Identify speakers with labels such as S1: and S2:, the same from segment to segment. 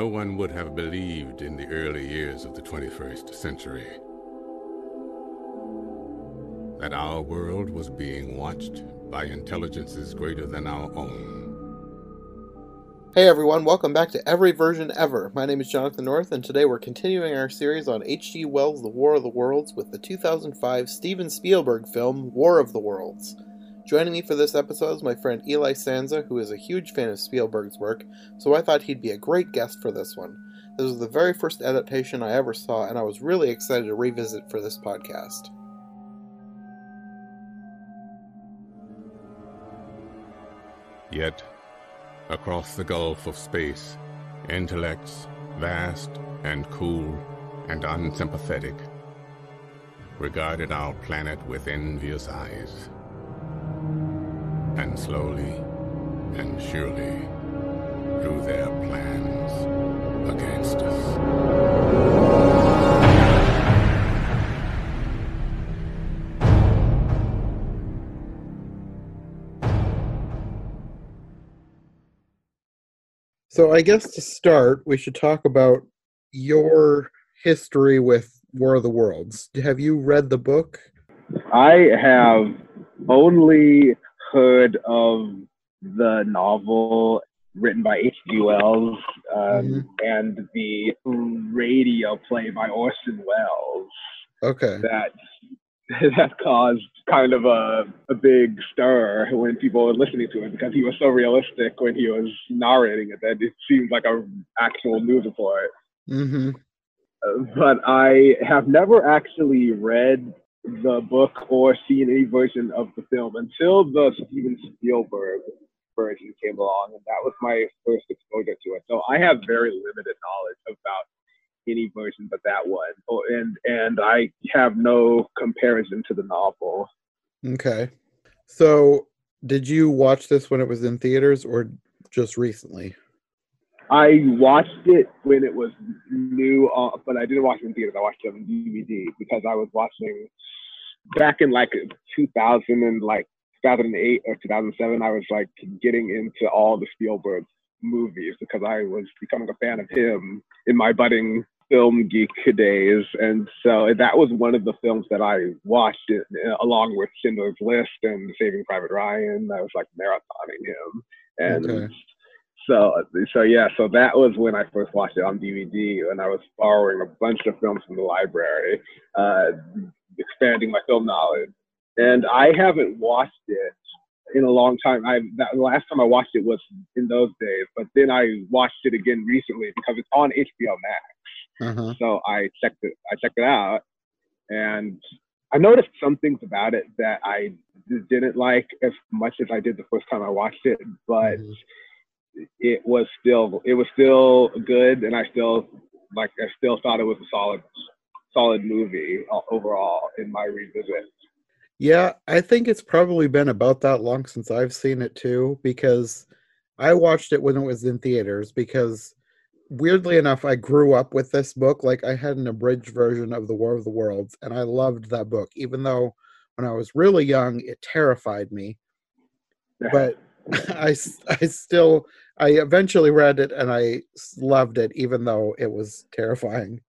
S1: no one would have believed in the early years of the 21st century that our world was being watched by intelligences greater than our own.
S2: Hey everyone, welcome back to Every Version Ever. My name is Jonathan North, and today we're continuing our series on H.G. Wells' The War of the Worlds with the 2005 Steven Spielberg film War of the Worlds. Joining me for this episode is my friend Eli Sanza, who is a huge fan of Spielberg's work, so I thought he'd be a great guest for this one. This was the very first adaptation I ever saw, and I was really excited to revisit for this podcast.
S1: Yet, across the gulf of space, intellects, vast and cool and unsympathetic, regarded our planet with envious eyes. And slowly and surely drew their plans against us.
S2: So, I guess to start, we should talk about your history with War of the Worlds. Have you read the book?
S3: I have only heard of the novel written by H.G. Wells um,
S2: Mhm.
S3: and the radio play by Orson Welles
S2: Okay.
S3: that that caused kind of a, a big stir when people were listening to it because he was so realistic when he was narrating it that it seemed like a actual news report.
S2: Mm-hmm.
S3: Uh, but I have never actually read the book or seen any version of the film until the Steven Spielberg version came along, and that was my first exposure to it. So I have very limited knowledge about any version but that one, oh, and and I have no comparison to the novel.
S2: Okay. So, did you watch this when it was in theaters or just recently?
S3: I watched it when it was new, uh, but I didn't watch it in theaters. I watched it on DVD because I was watching back in like 2000 and like 2008 or 2007. I was like getting into all the Spielberg movies because I was becoming a fan of him in my budding film geek days, and so that was one of the films that I watched it, along with Schindler's List and Saving Private Ryan. I was like marathoning him, and
S2: Okay.
S3: So, so yeah, so that was when I first watched it on DVD, and I was borrowing a bunch of films from the library, uh, expanding my film knowledge. And I haven't watched it in a long time. I that, the last time I watched it was in those days, but then I watched it again recently because it's on HBO Max.
S2: Uh-huh.
S3: So I checked it. I checked it out, and I noticed some things about it that I didn't like as much as I did the first time I watched it, but
S2: Mhm.
S3: It was still it was still good, and I still like I still thought it was a solid solid movie uh, overall in my revisit.
S2: Yeah, I think it's probably been about that long since I've seen it too, because I watched it when it was in theaters. Because weirdly enough, I grew up with this book. Like, I had an abridged version of The War of the Worlds, and I loved that book, even though when I was really young, it terrified me. But I, I still, I eventually read it and I loved it, even though it was terrifying.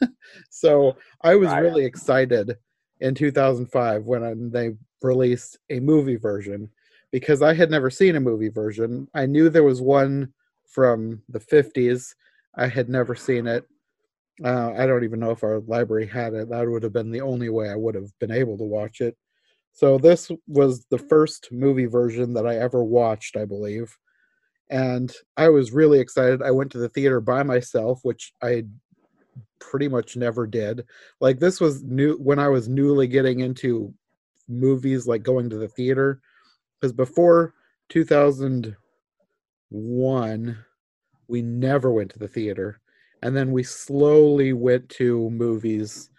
S2: so I was really excited in 2005 when I, they released a movie version because I had never seen a movie version. I knew there was one from the 50s. I had never seen it. Uh, I don't even know if our library had it. That would have been the only way I would have been able to watch it. So this was the first movie version that I ever watched, I believe. And I was really excited. I went to the theater by myself, which I pretty much never did. Like this was new when I was newly getting into movies like going to the theater because before 2001 we never went to the theater and then we slowly went to movies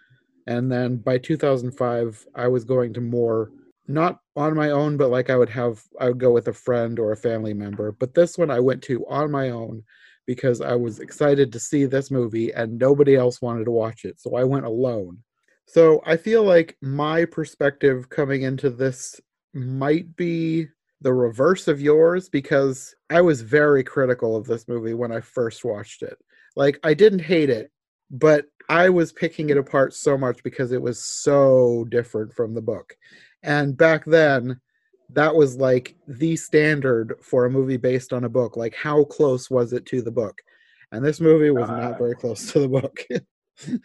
S2: and then by 2005 i was going to more not on my own but like i would have i would go with a friend or a family member. But this one i went to on my own because i was excited to see this movie and nobody else wanted to watch it. So i went alone. So i feel like my perspective coming into this might be the reverse of yours because I was very critical of this movie when I first watched it. Like I didn't hate it, but I was picking it apart so much because it was so different from the book. And back then, that was like the standard for a movie based on a book. Like how close was it to the book? And this movie was
S3: Uh,
S2: not very close to the book.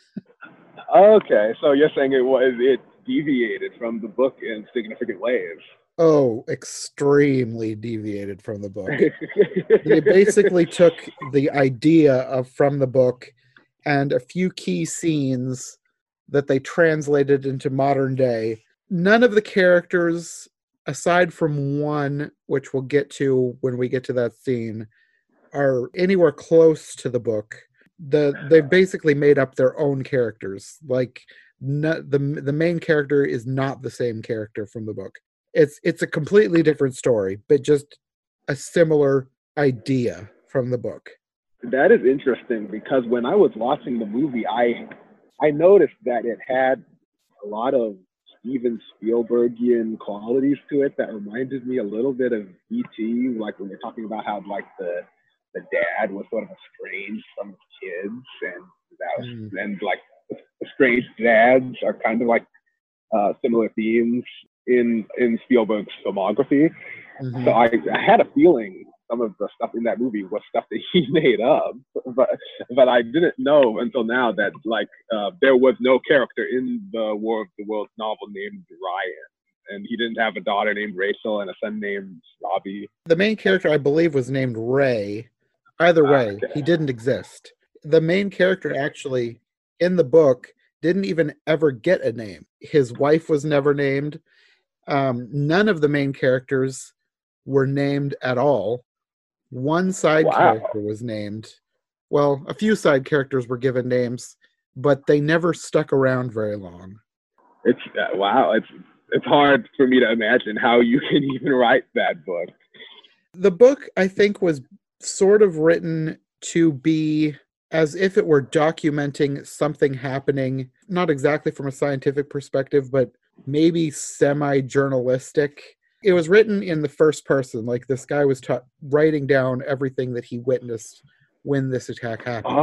S3: Okay, so you're saying it was it deviated from the book in significant ways.
S2: oh, extremely deviated from the book. they basically took the idea of from the book and a few key scenes that they translated into modern day. None of the characters, aside from one, which we'll get to when we get to that scene, are anywhere close to the book. The they basically made up their own characters. Like no, the the main character is not the same character from the book. It's it's a completely different story, but just a similar idea from the book.
S3: That is interesting because when I was watching the movie, I I noticed that it had a lot of Steven Spielbergian qualities to it that reminded me a little bit of E.T. Like when you're talking about how like the the dad was sort of estranged from his kids, and that was,
S2: Mm.
S3: and like estranged dads are kind of like uh, similar themes in in Spielberg's filmography.
S2: Mhm.
S3: So I, I had a feeling some of the stuff in that movie was stuff that he made up, but but I didn't know until now that like uh, there was no character in the War of the Worlds novel named Ryan, and he didn't have a daughter named Rachel and a son named Robbie.
S2: the main character i believe was named ray. Either way
S3: okay.
S2: he didn't exist. The main character actually in the book didn't even ever get a name. His wife was never named. Um, none of the main characters were named at all one side
S3: Wow.
S2: character was named well a few side characters were given names but they never stuck around very long
S3: It's uh, wow, it's it's hard for me to imagine how you can even write that book.
S2: the book i think was sort of written to be as if it were documenting something happening not exactly from a scientific perspective but maybe semi journalistic it was written in the first person like this guy was ta- writing down everything that he witnessed when this attack happened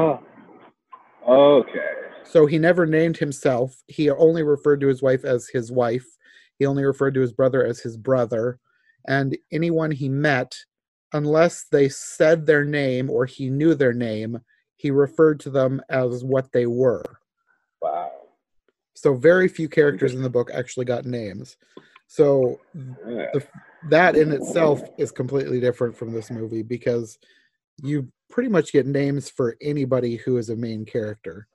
S3: Oh, okay.
S2: so he never named himself. He only referred to his wife as his wife. He only referred to his brother as his brother. And anyone he met, unless they said their name or he knew their name, he referred to them as what they were.
S3: Wow.
S2: So very few characters in the book actually got names. So
S3: Yeah.
S2: that in itself is completely different from this movie because you pretty much get names for anybody who is a main character.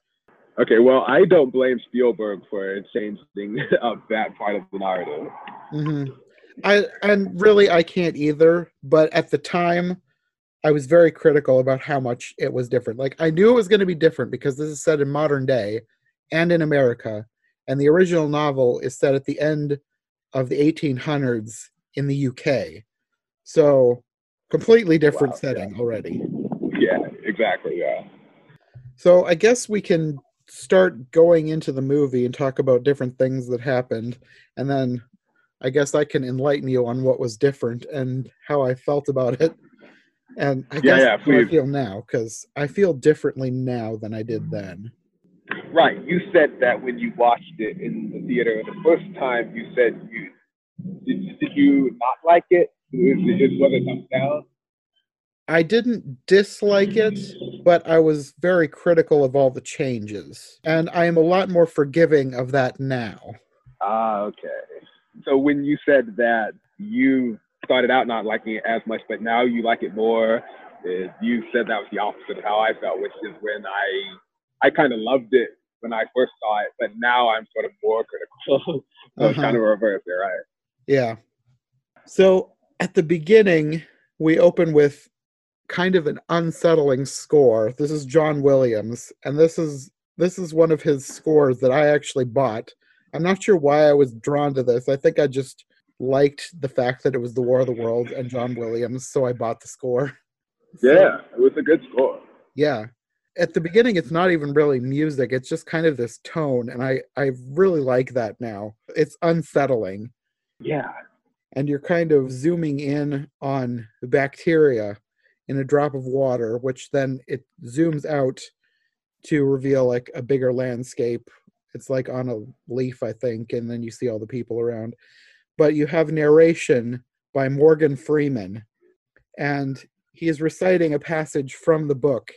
S3: Okay, well, I don't blame Spielberg for changing up that part of the narrative.
S2: hmm I and really I can't either. But at the time, I was very critical about how much it was different. Like I knew it was going to be different because this is set in modern day and in America, and the original novel is set at the end of the 1800s in the UK. So completely different
S3: Wow,
S2: setting already.
S3: Yeah, exactly. Yeah.
S2: So I guess we can start going into the movie and talk about different things that happened, and then I guess I can enlighten you on what was different and how I felt about it. And I
S3: Yeah,
S2: guess
S3: yeah,
S2: how I feel now because I feel differently now than I did mm. then.
S3: Right. You said that when you watched it in the theater the first time, you said you did, did you not like it? Is, is, was it thumbs down?
S2: I didn't dislike it, but I was very critical of all the changes, and I am a lot more forgiving of that now.
S3: Ah, okay. So when you said that you started out not liking it as much, but now you like it more, you said that was the opposite of how I felt, which is when I I kind of loved it when I first saw it, but now I'm sort of more critical. so it's
S2: Uh-huh.
S3: kind of reverse there, right?
S2: Yeah. So at the beginning, we open with kind of an unsettling score. This is John Williams, and this is this is one of his scores that I actually bought. I'm not sure why I was drawn to this. I think I just liked the fact that it was the War of the Worlds and John Williams, so I bought the score. So,
S3: Yeah, it was a good score.
S2: yeah. At the beginning, it's not even really music. It's just kind of this tone, and I I really like that now. It's unsettling
S3: Yeah.
S2: and you're kind of zooming in on the bacteria in a drop of water, which then it zooms out to reveal like a bigger landscape. It's like on a leaf, I think, and then you see all the people around. But you have narration by Morgan Freeman, and he is reciting a passage from the book,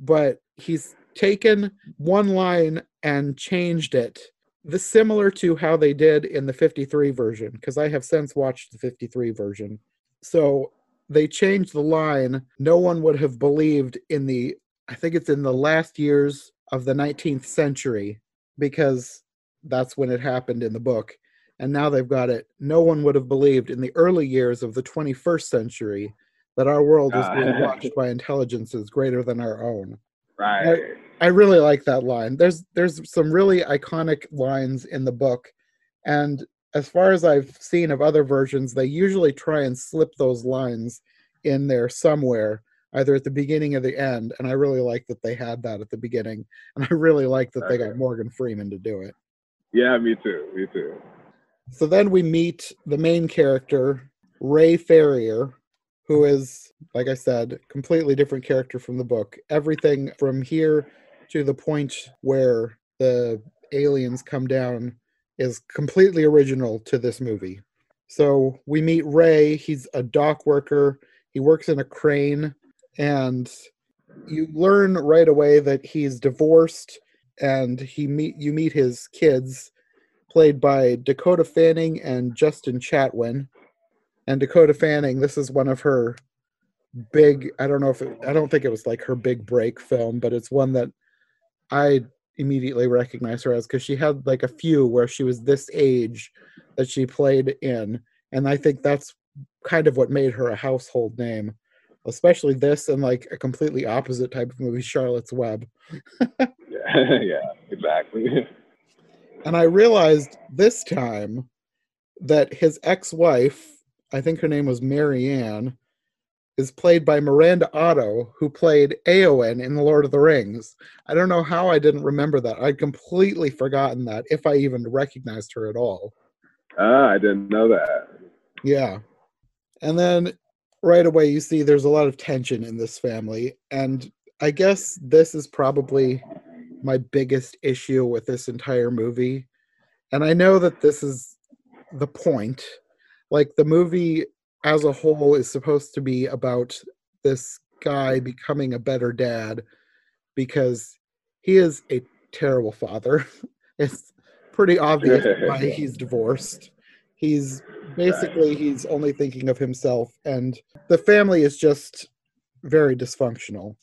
S2: but he's taken one line and changed it. This similar to how they did in the 53 version, because I have since watched the 53 version. So they changed the line. No one would have believed in the, I think it's in the last years of the 19th century, because that's when it happened in the book. And now they've got it. No one would have believed in the early years of the 21st century that our world is being
S3: Uh,
S2: watched by intelligences greater than our own.
S3: Right.
S2: I really like that line. There's there's some really iconic lines in the book, and as far as I've seen of other versions, they usually try and slip those lines in there somewhere, either at the beginning or the end. And I really like that they had that at the beginning, and I really like that they got Morgan Freeman to do it.
S3: Yeah, me too. Me too.
S2: So then we meet the main character, Ray Ferrier, who is, like I said, completely different character from the book. Everything from here to the point where the aliens come down is completely original to this movie. So we meet Ray. He's a dock worker. He works in a crane, and you learn right away that he's divorced, and he meet you meet his kids, played by Dakota Fanning and Justin Chatwin. And Dakota Fanning, this is one of her big. I don't know if it, I don't think it was like her big break film, but it's one that I immediately recognize her as because she had like a few where she was this age that she played in, and I think that's kind of what made her a household name, especially this and like a completely opposite type of movie, Charlotte's Web.
S3: Yeah, yeah, exactly.
S2: And I realized this time that his ex-wife, I think her name was Marianne, is played by Miranda Otto, who played Eowyn in The Lord of the Rings. I don't know how I didn't remember that. I'd completely forgotten that, if I even recognized her at all.
S3: Ah, I didn't know that.
S2: Yeah. And then right away you see there's a lot of tension in this family. And I guess this is probably my biggest issue with this entire movie. And I know that this is the point. Like the movie as a whole is supposed to be about this guy becoming a better dad because he is a terrible father. it's pretty obvious why he's divorced. He's basically he's only thinking of himself and the family is just very dysfunctional.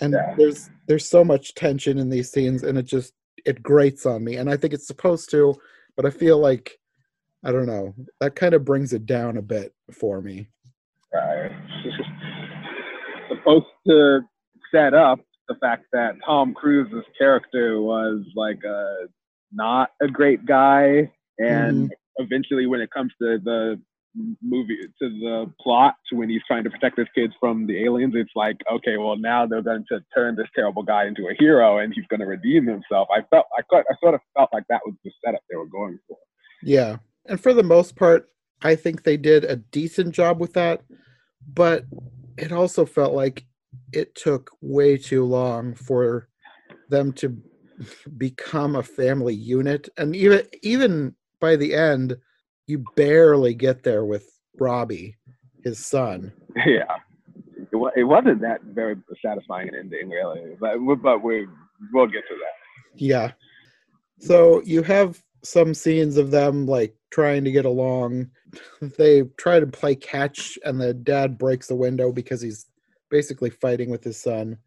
S2: And
S3: Yeah.
S2: there's there's so much tension in these scenes and it just it grates on me and I think it's supposed to, but I feel like I don't know. That kind of brings it down a bit for me.
S3: Right. Supposed to set up the fact that Tom Cruise's character was like a not a great guy, and mm-hmm. eventually, when it comes to the movie to the plot, when he's trying to protect his kids from the aliens, it's like okay, well now they're going to turn this terrible guy into a hero, and he's going to redeem himself. I felt I, thought- I sort of felt like that was the setup they were going for.
S2: Yeah. And for the most part, I think they did a decent job with that. But it also felt like it took way too long for them to become a family unit. And even even by the end, you barely get there with Robbie, his son.
S3: yeah, it, it wasn't that very satisfying an ending, really. But but we we'll get to that.
S2: Yeah. So you have some scenes of them like trying to get along. They try to play catch, and the dad breaks the window because he's basically fighting with his son.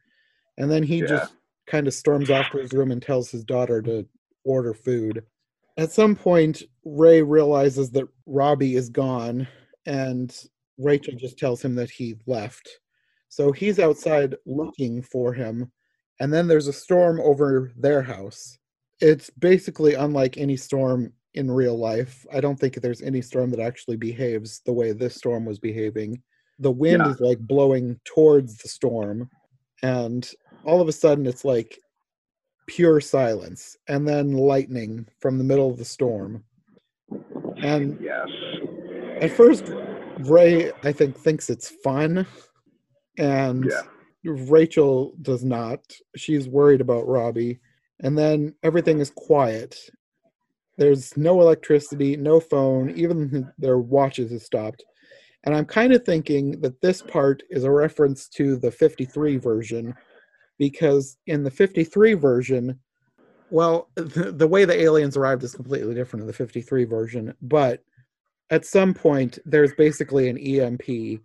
S2: And then he
S3: Yeah.
S2: just kind of storms off to his room and tells his daughter to order food. At some point, Ray realizes that Robbie is gone, and Rachel just tells him that he left. So he's outside looking for him, and then there's a storm over their house. It's basically unlike any storm in real life. I don't think there's any storm that actually behaves the way this storm was behaving. The wind
S3: Yeah.
S2: is like blowing towards the storm, and all of a sudden it's like pure silence, and then lightning from the middle of the storm. And
S3: Yes.
S2: at first, Ray, I think, thinks it's fun and
S3: Yeah.
S2: Rachel does not. She's worried about Robbie. And then everything is quiet. There's no electricity, no phone, even their watches have stopped. And I'm kind of thinking that this part is a reference to the 53 version because in the 53 version, well, the, the way the aliens arrived is completely different in the 53 version, but at some point there's basically an EMP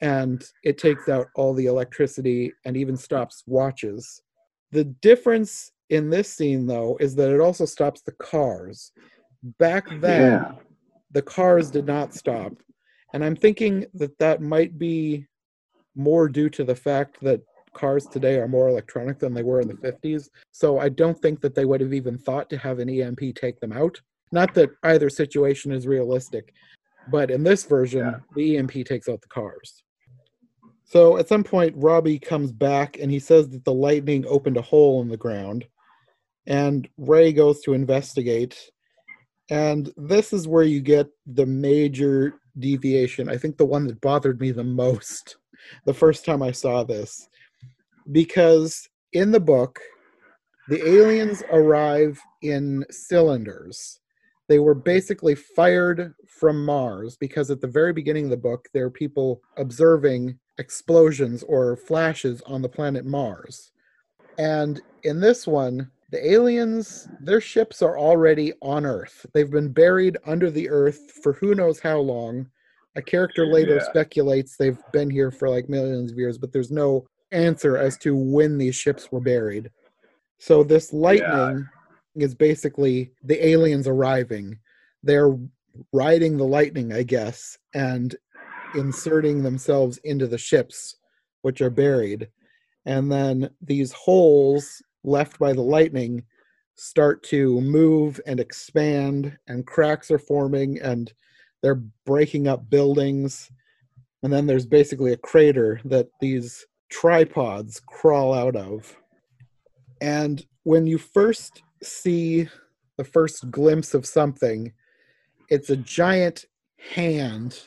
S2: and it takes out all the electricity and even stops watches. The difference in this scene, though, is that it also stops the cars. Back then,
S3: Yeah.
S2: the cars did not stop. And I'm thinking that that might be more due to the fact that cars today are more electronic than they were in the 50s. So I don't think that they would have even thought to have an EMP take them out. Not that either situation is realistic, but in this version,
S3: Yeah.
S2: the EMP takes out the cars. So at some point, Robbie comes back and he says that the lightning opened a hole in the ground. And Ray goes to investigate. And this is where you get the major deviation. I think the one that bothered me the most the first time I saw this. Because in the book, the aliens arrive in cylinders. They were basically fired from Mars because at the very beginning of the book, there are people observing explosions or flashes on the planet Mars. And in this one, the aliens, their ships are already on Earth. They've been buried under the Earth for who knows how long. A character later
S3: Yeah.
S2: speculates they've been here for like millions of years, but there's no answer as to when these ships were buried. So this lightning is basically the aliens arriving. They're riding the lightning, I guess, and inserting themselves into the ships which are buried. And then these holes left by the lightning start to move and expand, and cracks are forming, and they're breaking up buildings. And then there's basically a crater that these tripods crawl out of. And when you first see the first glimpse of something, it's a giant hand,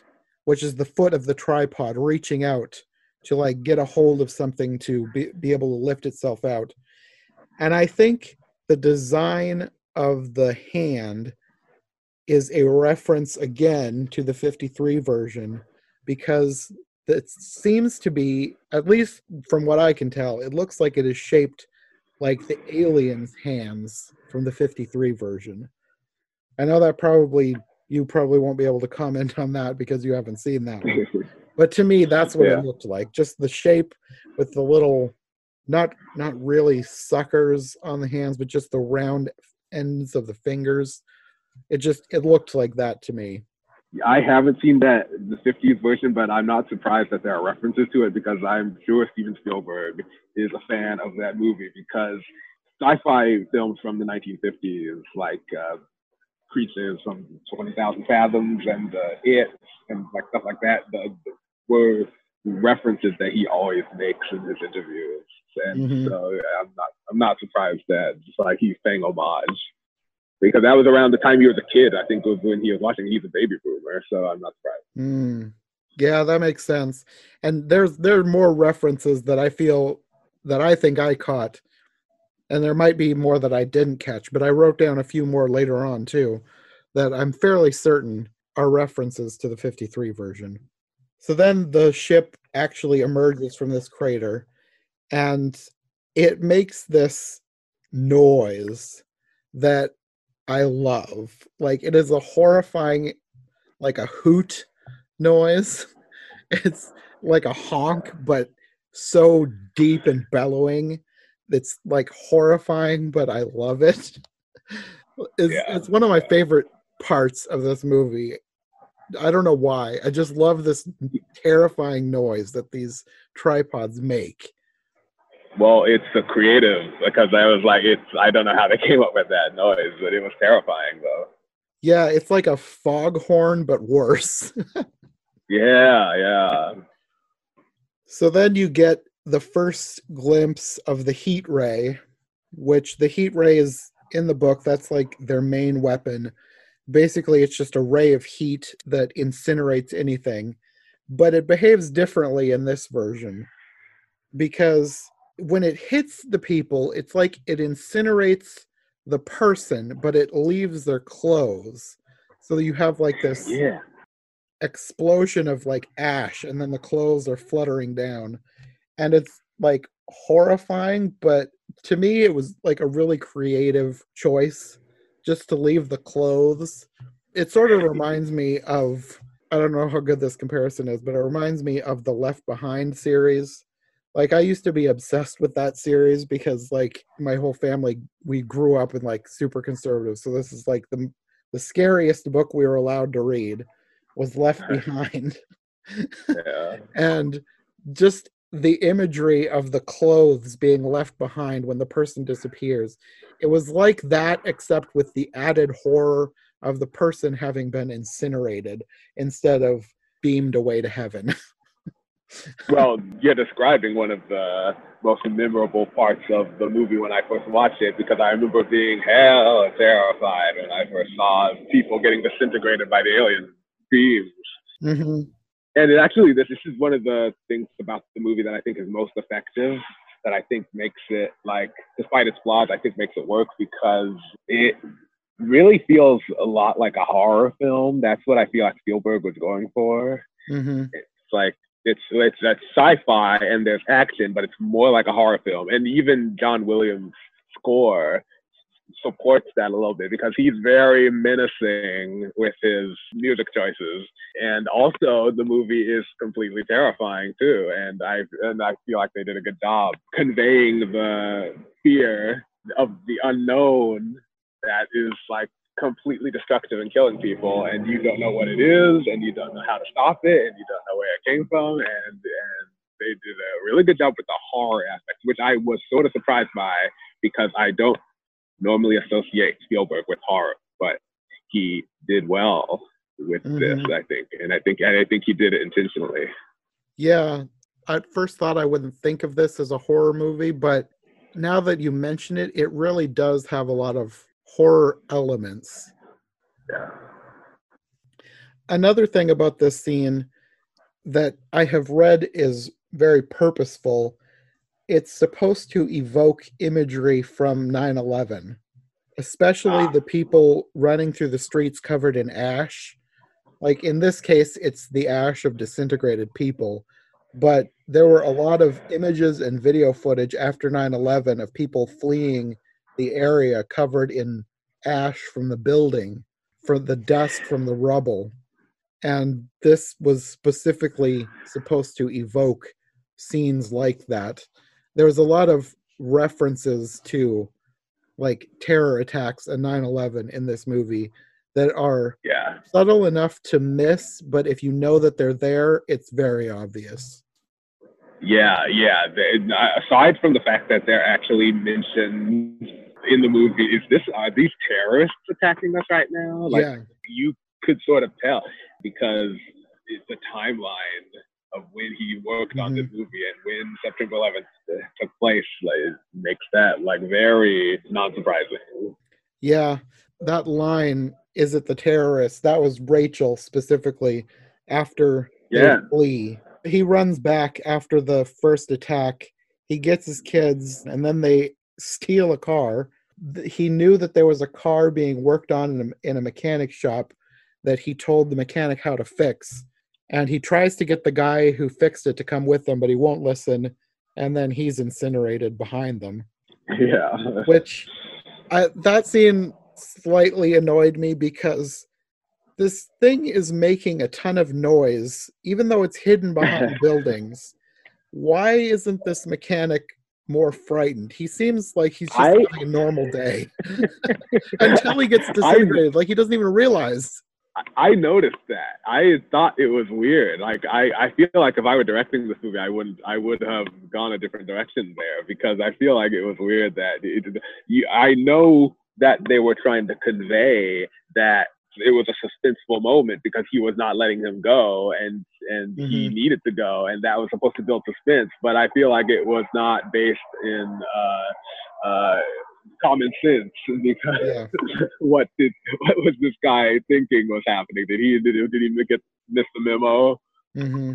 S2: which is the foot of the tripod, reaching out to like get a hold of something to be, be able to lift itself out. And I think the design of the hand is a reference again to the 53 version because it seems to be, at least from what I can tell, it looks like it is shaped like the aliens' hands from the 53 version. I know that probably you probably won't be able to comment on that because you haven't seen that one. But to me, that's what
S3: Yeah.
S2: it looked like. Just the shape with the little, not not really suckers on the hands, but just the round ends of the fingers. It just it looked like that to me.
S3: I haven't seen that the 50s version, but I'm not surprised that there are references to it because I'm sure Steven Spielberg is a fan of that movie because sci-fi films from the 1950s like uh, Creatures from 20,000 Fathoms and uh, It and like stuff like that the, were references that he always makes in his interviews, and
S2: Mhm.
S3: so I'm not I'm not surprised that it's like he's paying homage because that was around the time he was a kid. I think was when he was watching. He's a baby boomer, so I'm not surprised.
S2: Mm. Yeah, that makes sense. And there's there are more references that I feel that I think I caught, and there might be more that I didn't catch. But I wrote down a few more later on too, that I'm fairly certain are references to the 53 version. So then the ship actually emerges from this crater, and it makes this noise that I love. Like it is a horrifying, like a hoot noise. It's like a honk, but so deep and bellowing. It's like horrifying, but I love it. It's,
S3: Yeah.
S2: it's one of my favorite parts of this movie. I don't know why. I just love this terrifying noise that these tripods make.
S3: Well, it's the creative because I was like, it's I don't know how they came up with that noise, but it was terrifying though.
S2: Yeah, it's like a foghorn, but worse.
S3: Yeah, yeah.
S2: So then you get the first glimpse of the heat ray, which the heat ray is in the book, that's like their main weapon. Basically, it's just a ray of heat that incinerates anything, but it behaves differently in this version. because when it hits the people, it's like it incinerates the person, but it leaves their clothes. So you have like this
S3: Yeah.
S2: explosion of like ash, and then the clothes are fluttering down. And it's like horrifying, but to me, it was like a really creative choice just to leave the clothes. It sort of reminds me of I don't know how good this comparison is, but it reminds me of the Left Behind series. Like I used to be obsessed with that series because like my whole family we grew up in like super conservative. So this is like the the scariest book we were allowed to read was Left Behind.
S3: Yeah.
S2: and just the imagery of the clothes being left behind when the person disappears it was like that except with the added horror of the person having been incinerated instead of beamed away to heaven
S3: well, you're describing one of the most memorable parts of the movie when I first watched it because I remember being hell terrified when I first saw people getting disintegrated by the alien beams.
S2: Mhm.
S3: And it actually, this, this is one of the things about the movie that I think is most effective. That I think makes it like, despite its flaws, I think makes it work because it really feels a lot like a horror film. That's what I feel like Spielberg was going for.
S2: Mhm.
S3: It's like it's it's that sci-fi and there's action, but it's more like a horror film. And even John Williams' score supports that a little bit because he's very menacing with his music choices. And also the movie is completely terrifying too. And I and I feel like they did a good job conveying the fear of the unknown that is like completely destructive and killing people and you don't know what it is and you don't know how to stop it and you don't know where it came from and and they did a really good job with the horror aspect which i was sort of surprised by because i don't normally associate spielberg with horror but he did well with this
S2: Mhm.
S3: i think and i think and i think he did it intentionally
S2: yeah I first thought i wouldn't think of this as a horror movie but now that you mention it it really does have a lot of horror elements
S3: yeah
S2: another thing about this scene that I have read is very purposeful. It's supposed to evoke imagery from 9 11, especially
S3: Ah.
S2: the people running through the streets covered in ash. Like in this case, it's the ash of disintegrated people, but there were a lot of images and video footage after 9 11 of people fleeing the area covered in ash from the building, for the dust from the rubble. And this was specifically supposed to evoke scenes like that. There was a lot of references to like terror attacks and 9-11 in this movie that are
S3: yeah.
S2: subtle enough to miss but if you know that they're there it's very obvious
S3: Yeah, yeah. The- aside from the fact that they're actually mentioned in the movie, is this are these terrorists attacking us right now? Like
S2: yeah
S3: you could sort of tell because it's the timeline of when he worked on this mm-hmm. movie and when September 11th took place. Like, makes that like very non-surprising.
S2: Yeah, that line, is it the terrorists? That was Rachel specifically after they
S3: Yeah.
S2: flee. He runs back after the first attack. He gets his kids, and then they steal a car. He knew that there was a car being worked on in a, in a mechanic shop that he told the mechanic how to fix. And he tries to get the guy who fixed it to come with them, but he won't listen. And then he's incinerated behind them
S3: Yeah.
S2: which I, that scene slightly annoyed me because this thing is making a ton of noise even though it's hidden behind buildings why isn't this mechanic more frightened he seems like he's just
S3: I-
S2: having a normal day until he gets disintegrated like he doesn't even realize
S3: I- I noticed that. I thought it was weird. Like I, I feel like if I were directing this movie, I wouldn't. I would have gone a different direction there because I feel like it was weird that it, you, I know that they were trying to convey that it was a suspenseful moment because he was not letting him go and and he
S2: Mhm.
S3: needed to go and that was supposed to build suspense. But I feel like it was not based in uh, uh, common sense because
S2: yeah
S3: what did what was this guy thinking was happening? Did he did, he- did he get miss the memo?
S2: hmm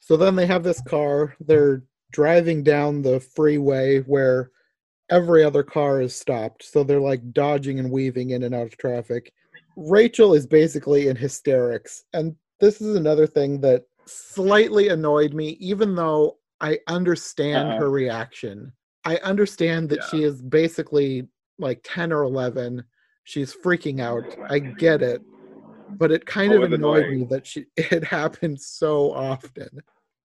S2: so then they have this car they're driving down the freeway where every other car is stopped. So they're like dodging and weaving in and out of traffic. Rachel is basically in hysterics. And this is another thing that slightly annoyed me, even though I understand
S3: Uh-uh.
S2: her reaction. I understand that
S3: Yeah.
S2: she is basically like 10 or 11. She's freaking out. I get it. But it kind
S3: Oh,
S2: of annoyed
S3: annoying.
S2: me that she it happened so often.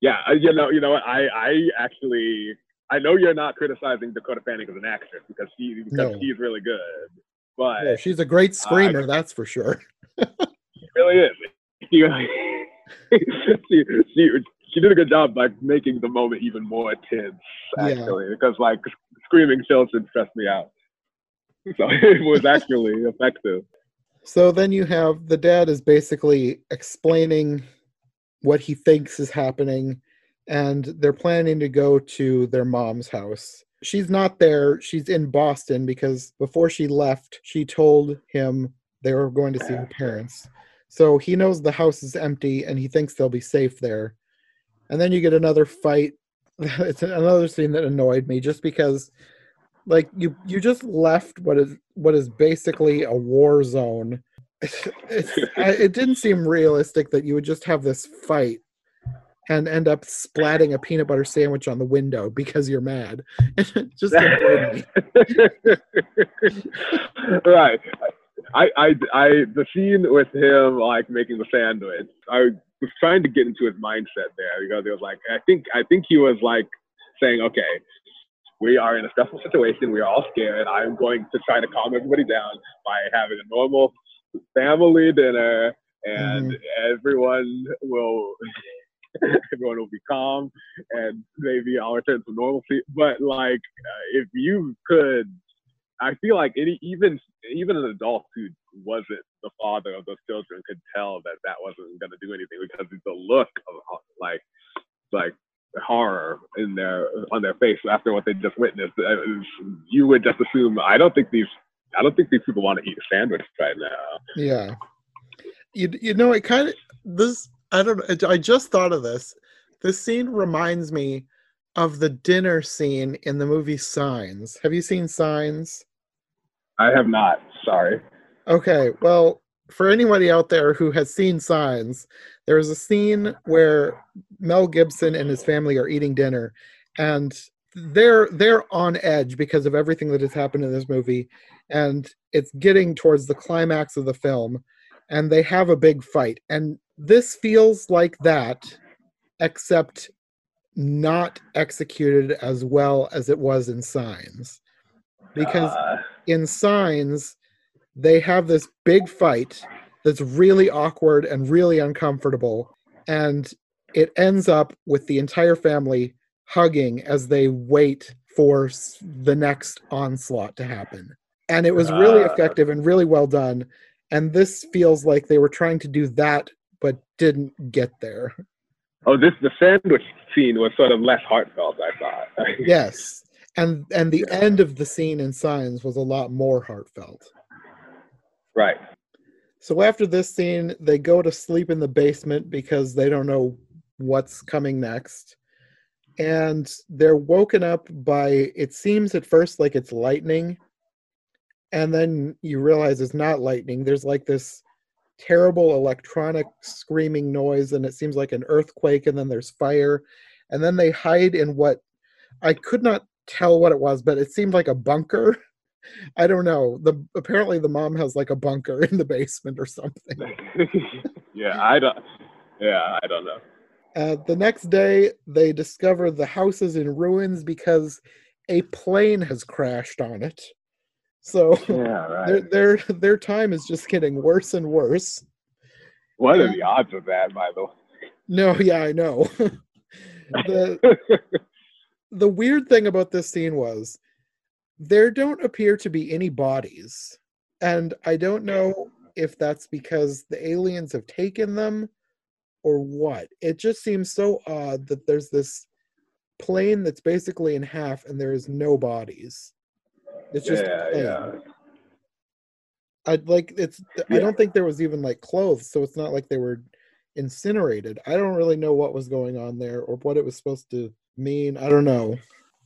S3: Yeah, uh, you know, you know what? I, I actually, I know you're not criticizing Dakota Fanning as an actress because she, because
S2: No.
S3: she's really good, but
S2: Yeah, she's a great screamer, that's for sure.
S3: she really is. She, she, she, she did a good job by making the moment even more tense,
S2: Yeah.
S3: actually, because like screaming children stressed me out. So it was actually effective.
S2: So then you have the dad is basically explaining what he thinks is happening, and they're planning to go to their mom's house. She's not there, she's in Boston because before she left, she told him they were going to see her parents. So he knows the house is empty and he thinks they'll be safe there. And then you get another fight. It's another scene that annoyed me just because like you you just left what is what is basically a war zone it didn't seem realistic that you would just have this fight and end up splatting a peanut butter sandwich on the window because you're mad. Just me.
S3: right. I, I, I, the scene with him like making the sandwich. I was trying to get into his mindset there because it was like I think I think he was like saying, okay, we are in a stressful situation. We are all scared. I'm going to try to calm everybody down by having a normal family dinner, and mm-hmm. everyone will everyone will be calm, and maybe I'll return to normalcy. But like, uh, if you could, I feel like any even even an adult who wasn't the father of those children could tell that that wasn't going to do anything because the look of like like horror in their on their face after what they just witnessed. uh, You would just assume. I don't think these. I don't think these people want to eat a sandwich right now.
S2: Yeah. You you know it kind of this I don't know I just thought of this. This scene reminds me of the dinner scene in the movie Signs. Have you seen Signs?
S3: I have not. Sorry.
S2: Okay, well, for anybody out there who has seen Signs, there's a scene where Mel Gibson and his family are eating dinner, and they're they're on edge because of everything that has happened in this movie, and it's getting towards the climax of the film, and they have a big fight, and this feels like that, except not executed as well as it was in Signs, because
S3: Uh,
S2: in signs they have this big fight that's really awkward and really uncomfortable and it ends up with the entire family hugging as they wait for the next onslaught to happen. And it was really
S3: Ah.
S2: effective and really well done and this feels like they were trying to do that but didn't get there
S3: oh, this the sandwich scene was sort of less heartfelt. I thought.
S2: yes and and the
S3: Yeah.
S2: end of the scene in signs was a lot more heartfelt
S3: right.
S2: So after this scene, they go to sleep in the basement because they don't know what's coming next. And they're woken up by it seems at first like it's lightning. And then you realize it's not lightning. There's like this terrible electronic screaming noise, and it seems like an earthquake, and then there's fire. And then they hide in what I could not tell what it was, but it seemed like a bunker. I don't know. The apparently the mom has like a bunker in the basement or something.
S3: yeah, I don't. Yeah, I don't know.
S2: Uh, the next day, they discover the house is in ruins because a plane has crashed on it. So
S3: Yeah,
S2: their
S3: right.
S2: their their time is just getting worse and worse.
S3: What are the odds of that, by the way?
S2: No, yeah, I know. the the weird thing about this scene was there don't appear to be any bodies. And I don't know if that's because the aliens have taken them or what. It just seems so odd that there's this plane that's basically in half and there is no bodies. It's just
S3: yeah, yeah.
S2: I'd like it's I don't think there was even like clothes, so it's not like they were incinerated. I don't really know what was going on there or what it was supposed to mean, I don't know.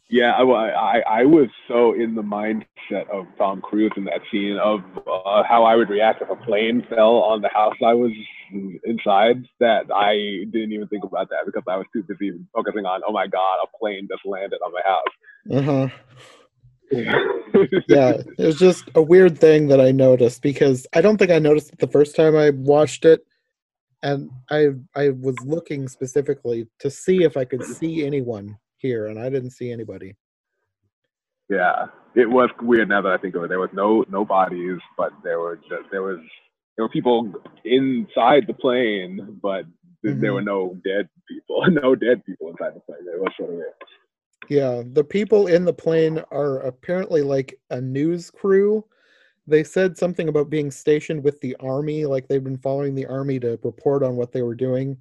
S3: Yeah, I, I, I was so in the mindset of Tom Cruise in that scene of uh, how I would react if a plane fell on the house I was inside that I didn't even think about that because I was too busy focusing on, oh my God, a plane just landed on my house.
S2: Uh huh. Yeah, it was just a weird thing that I noticed because I don't think I noticed it the first time I watched it, and I I was looking specifically to see if I could see anyone here, and I didn't see anybody.
S3: Yeah, it was weird. Now that I think of it, there was no no bodies, but there were just there was there were people inside the plane, but mm-hmm. there were no dead people, no dead people inside the plane. It was sort of weird.
S2: Yeah, the people in the plane are apparently like a news crew. They said something about being stationed with the army, like they've been following the army to report on what they were doing.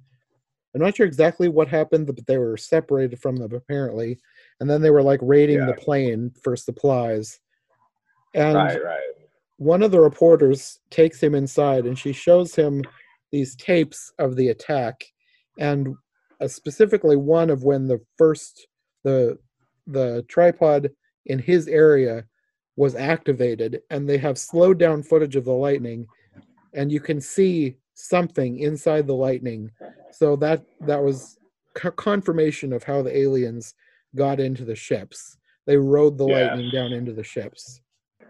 S2: I'm not sure exactly what happened, but they were separated from them apparently, and then they were like raiding yeah. the plane for supplies. And
S3: right, right.
S2: One of the reporters takes him inside, and she shows him these tapes of the attack, and uh, specifically one of when the first the the tripod in his area was activated, and they have slowed down footage of the lightning, and you can see something inside the lightning. So that that was confirmation of how the aliens got into the ships. They rode the yeah. lightning down into the ships.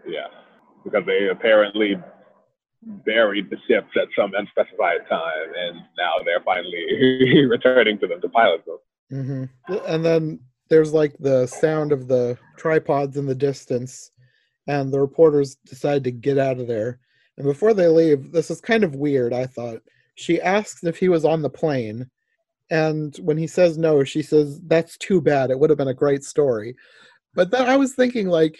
S3: Yeah, because they apparently buried the ships at some unspecified time, and now they're finally returning to them to pilot them.
S2: Mm-hmm. And then there's like the sound of the tripods in the distance, and the reporters decide to get out of there. And before they leave, this is kind of weird, I thought. She asks if he was on the plane. And when he says no, she says, That's too bad. It would have been a great story. But then I was thinking, like,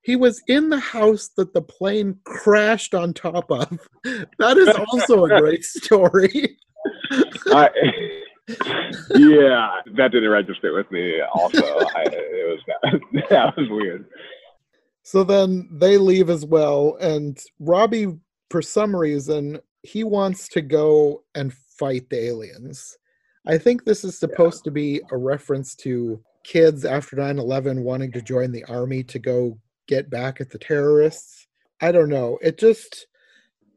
S2: he was in the house that the plane crashed on top of. That is also a great story.
S3: I, yeah, that didn't register with me. Also, I, it was that, that was weird.
S2: So then they leave as well, and Robbie, for some reason, he wants to go and fight the aliens. I think this is supposed yeah. to be a reference to kids after 9 11 wanting to join the army to go get back at the terrorists. I don't know. It just,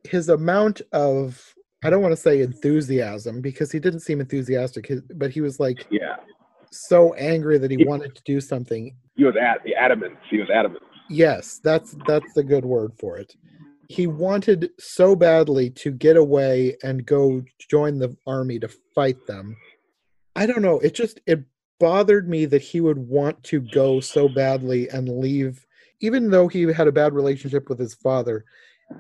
S2: his amount of, I don't want to say enthusiasm because he didn't seem enthusiastic, but he was like,
S3: yeah,
S2: so angry that he, he wanted to do something.
S3: He was at the adamant. He was adamant.
S2: Yes, that's that's the good word for it. He wanted so badly to get away and go join the army to fight them. I don't know, it just it bothered me that he would want to go so badly and leave even though he had a bad relationship with his father,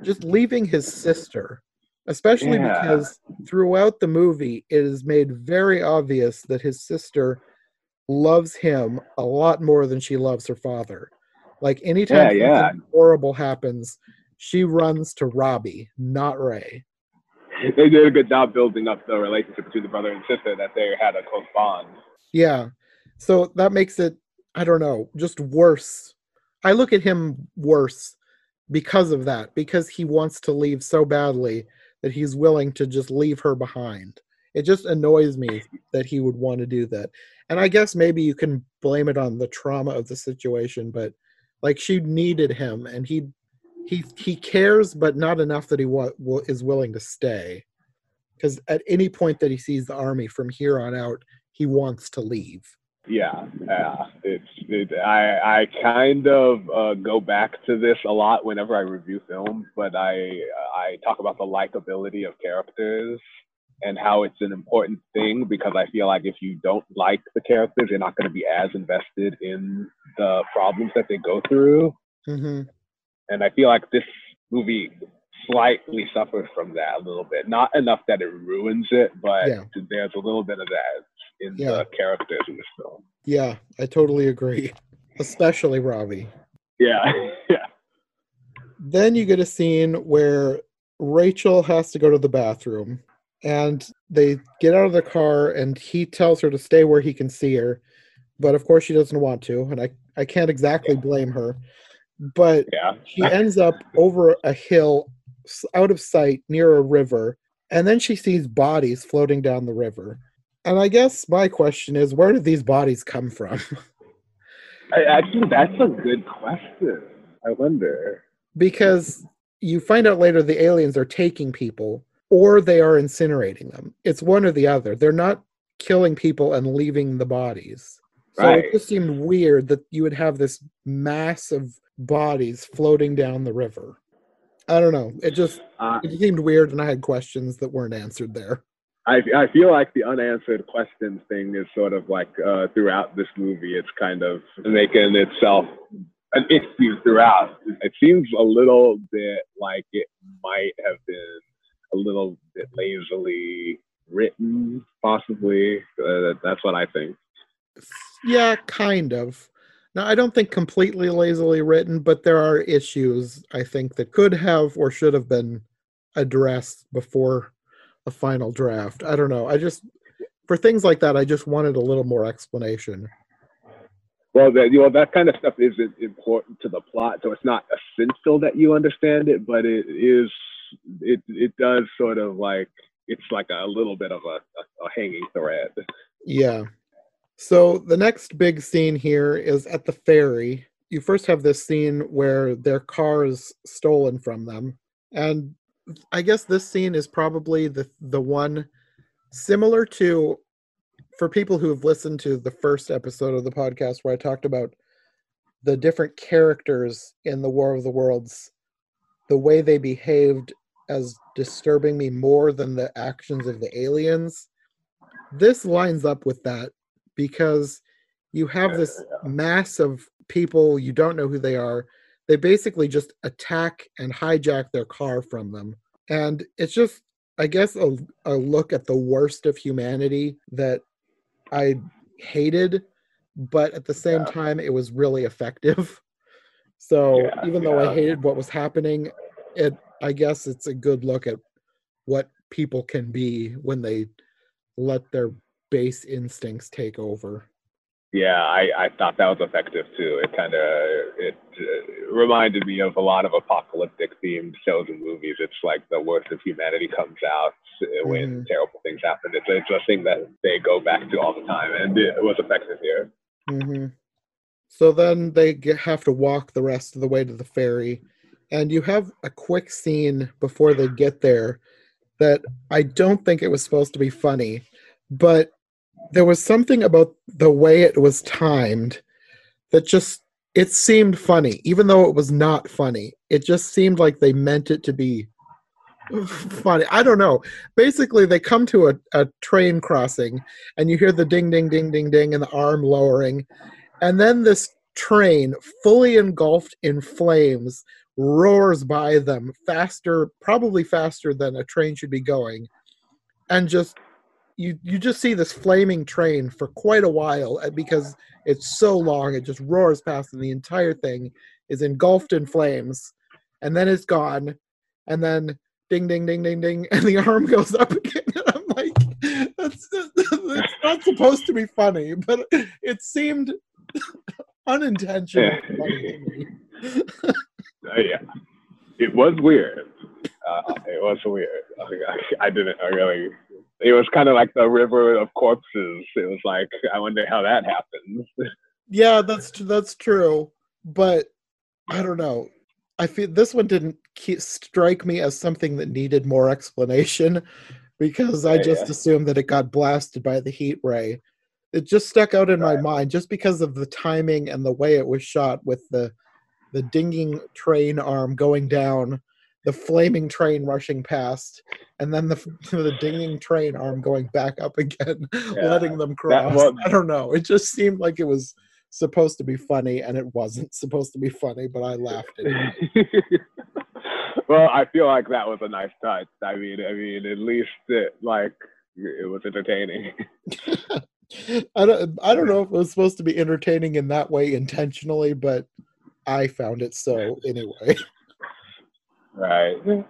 S2: just leaving his sister, especially yeah. because throughout the movie it is made very obvious that his sister loves him a lot more than she loves her father. Like anytime yeah, yeah. horrible happens, she runs to Robbie, not Ray.
S3: They did a good job building up the relationship between the brother and sister that they had a close bond.
S2: Yeah. So that makes it, I don't know, just worse. I look at him worse because of that, because he wants to leave so badly that he's willing to just leave her behind. It just annoys me that he would want to do that. And I guess maybe you can blame it on the trauma of the situation, but like she needed him, and he he he cares, but not enough that he wa- is willing to stay. Because at any point that he sees the army from here on out, he wants to leave.
S3: Yeah, yeah. It's it, I I kind of uh, go back to this a lot whenever I review films, but I I talk about the likability of characters and how it's an important thing because I feel like if you don't like the characters, you're not going to be as invested in the problems that they go through.
S2: Mm-hmm.
S3: And I feel like this movie slightly suffers from that a little bit. Not enough that it ruins it, but yeah. there's a little bit of that in yeah. the characters in this film.
S2: Yeah, I totally agree. Especially Robbie.
S3: Yeah, yeah.
S2: Then you get a scene where Rachel has to go to the bathroom and they get out of the car and he tells her to stay where he can see her but of course she doesn't want to and i, I can't exactly blame her but
S3: yeah.
S2: she ends up over a hill out of sight near a river and then she sees bodies floating down the river And I guess my question is, where did these bodies come from?
S3: I, actually, that's a good question. I wonder.
S2: because you find out later the aliens are taking people or they are incinerating them. It's one or the other. They're not killing people and leaving the bodies. So
S3: Right.
S2: it just seemed weird that you would have this mass of bodies floating down the river. I don't know. It just
S3: Uh,
S2: it seemed weird and I had questions that weren't answered there.
S3: I, I feel like the unanswered questions thing is sort of like uh, throughout this movie, it's kind of making itself an issue throughout. It seems a little bit like it might have been a little bit lazily written, possibly. Uh, that's what I think.
S2: Yeah, kind of. Now, I don't think completely lazily written, but there are issues I think that could have or should have been addressed before a final draft. I don't know. I just, for things like that, I just wanted a little more explanation.
S3: Well, that you know that kind of stuff isn't important to the plot, so it's not essential that you understand it, but it is. It it does sort of like it's like a little bit of a, a, a hanging thread.
S2: Yeah. So the next big scene here is at the ferry. You first have this scene where their car is stolen from them. And I guess this scene is probably the the one similar to for people who have listened to the first episode of the podcast where I talked about the different characters in the War of the Worlds, the way they behaved as disturbing me more than the actions of the aliens. This lines up with that because you have this mass of people you don't know who they are. They basically just attack and hijack their car from them. And it's just, I guess, a, a look at the worst of humanity that I hated, but at the same
S3: Yeah.
S2: time, it was really effective. So
S3: Yeah,
S2: even though I
S3: yeah.
S2: hated what was happening, it I guess it's a good look at what people can be when they let their base instincts take over.
S3: Yeah, I, I thought that was effective too. It kind of it uh, reminded me of a lot of apocalyptic themed shows and movies. It's like the worst of humanity comes out uh, when
S2: Mhm.
S3: terrible things happen. It's, it's a thing that they go back to all the time, and it was effective here.
S2: hmm So then they get, have to walk the rest of the way to the ferry, and you have a quick scene before they get there that I don't think it was supposed to be funny, but there was something about the way it was timed that just it seemed funny, even though it was not funny. It just seemed like they meant it to be funny. I don't know. Basically, they come to a, a train crossing, and you hear the ding, ding, ding, ding, ding, and the arm lowering. And then this train, fully engulfed in flames, roars by them faster, probably faster than a train should be going. And just you you just see this flaming train for quite a while uh, because it's so long it just roars past and the entire thing is engulfed in flames and then it's gone and then ding ding ding ding ding and the arm goes up again and i'm like that's it's not supposed to be funny but it seemed unintentional funny to me
S3: Uh, yeah, it was weird. Uh, it was weird. I, I didn't I really. It was kind of like the river of corpses. It was like I wonder how that happens.
S2: Yeah, that's that's true, but I don't know. I feel this one didn't ke- strike me as something that needed more explanation because I just
S3: yeah.
S2: assumed that it got blasted by the heat ray. It just stuck out in my mind just because of the timing and the way it was shot with the the dinging train arm going down, the flaming train rushing past, and then the the dinging train arm going back up again, letting them cross.
S3: was-
S2: I don't know. It just seemed like it was supposed to be funny, and it wasn't supposed to be funny, but I laughed at it.
S3: well, I feel like that was a nice touch. I mean, I mean, at least it like it was entertaining.
S2: I don't. I don't know if it was supposed to be entertaining in that way intentionally, but I found it so anyway.
S3: Right.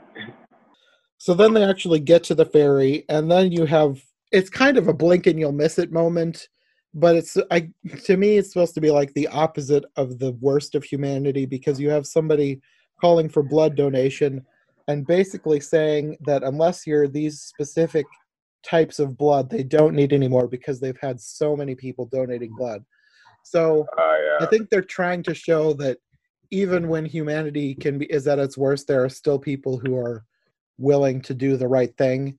S2: So then they actually get to the ferry, and then you have it's kind of a blink and you'll miss it moment, but it's I to me it's supposed to be like the opposite of the worst of humanity because you have somebody calling for blood donation and basically saying that unless you're these specific types of blood they don't need anymore because they've had so many people donating blood. So
S3: Oh
S2: I think they're trying to show that even when humanity can be is at its worst, there are still people who are willing to do the right thing.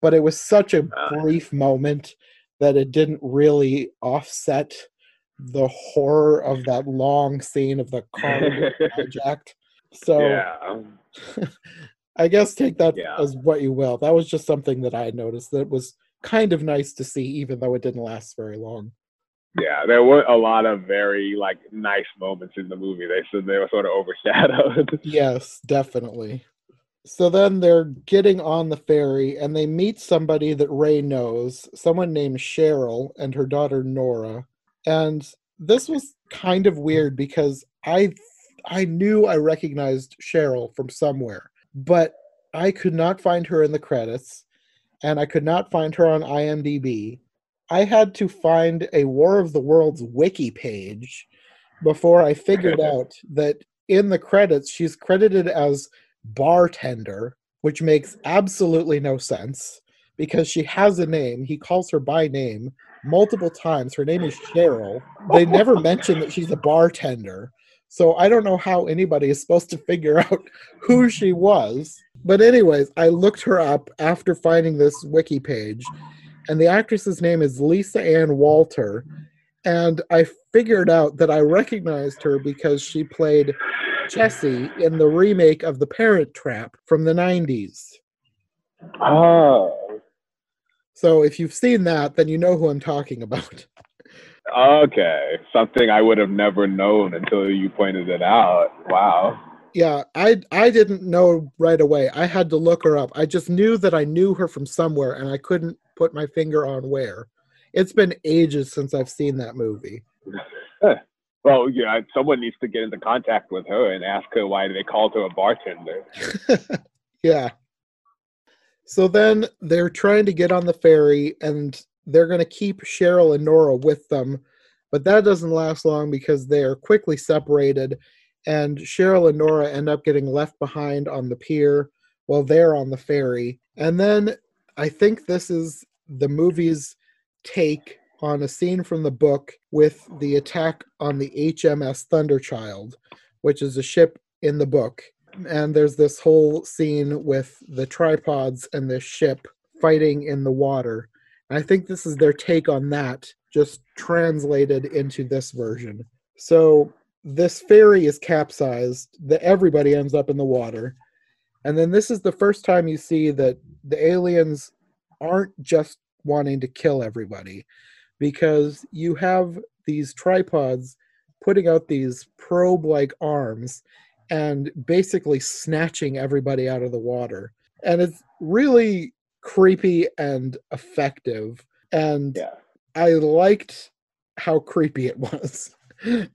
S2: But it was such a
S3: Ah.
S2: brief moment that it didn't really offset the horror of that long scene of the car hijacked. So
S3: yeah.
S2: I guess take that
S3: Yeah.
S2: as what you will. That was just something that I noticed that was kind of nice to see, even though it didn't last very long.
S3: Yeah, there were a lot of very like nice moments in the movie. They said they were sort of overshadowed.
S2: Yes, definitely. So then they're getting on the ferry and they meet somebody that Ray knows, someone named Cheryl and her daughter Nora. And this was kind of weird because I I knew I recognized Cheryl from somewhere, but I could not find her in the credits and I could not find her on IMDb. I had to find a War of the Worlds wiki page before I figured out that in the credits she's credited as bartender, which makes absolutely no sense because she has a name. He calls her by name multiple times. Her name is Cheryl. They never mention that she's a bartender. So I don't know how anybody is supposed to figure out who she was. But anyways, I looked her up after finding this wiki page, and the actress's name is Lisa Ann Walter. And I figured out that I recognized her because she played Chessie in the remake of The Parent Trap from the 90s.
S3: oh,
S2: So if you've seen that, then you know who I'm talking about.
S3: okay. Something I would have never known until you pointed it out. Wow.
S2: Yeah, I I didn't know right away. I had to look her up. I just knew that I knew her from somewhere and I couldn't put my finger on where. It's been ages since I've seen that movie.
S3: Well, yeah, someone needs to get into contact with her and ask her why they called her a bartender.
S2: yeah. So then they're trying to get on the ferry and they're going to keep Cheryl and Nora with them, but that doesn't last long because they are quickly separated and Cheryl and Nora end up getting left behind on the pier while they're on the ferry. And then I think this is the movie's take on a scene from the book with the attack on the HMS Thunderchild, which is a ship in the book and there's this whole scene with the tripods and the ship fighting in the water. And I think this is their take on that, just translated into this version. So this ferry is capsized, that everybody ends up in the water. And then this is the first time you see that the aliens aren't just wanting to kill everybody because you have these tripods putting out these probe like arms and basically snatching everybody out of the water. And it's really creepy and effective. And
S3: Yeah.
S2: I liked how creepy it was.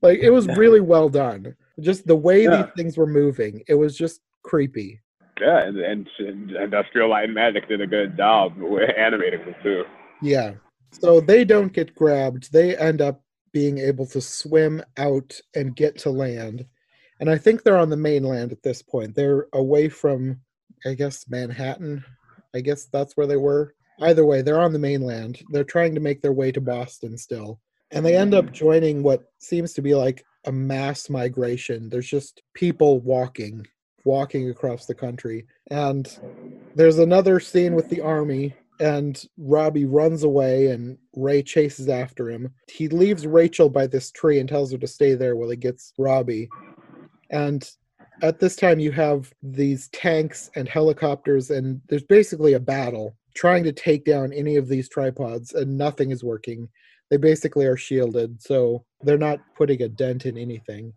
S2: like it was really well done. Just the way
S3: Yeah.
S2: these things were moving, it was just creepy.
S3: Yeah, and, and, and Industrial Light and Magic did a good job with animating them too.
S2: Yeah. So they don't get grabbed. They end up being able to swim out and get to land. And I think they're on the mainland at this point. They're away from, I guess, Manhattan. I guess that's where they were. Either way, they're on the mainland. They're trying to make their way to Boston still. And they end up mm-hmm. joining what seems to be like a mass migration. There's just people walking, walking across the country. And there's another scene with the army and Robbie runs away and Ray chases after him. He leaves Rachel by this tree and tells her to stay there while he gets Robbie. And at this time, you have these tanks and helicopters, and there's basically a battle trying to take down any of these tripods, and nothing is working. They basically are shielded, so they're not putting a dent in anything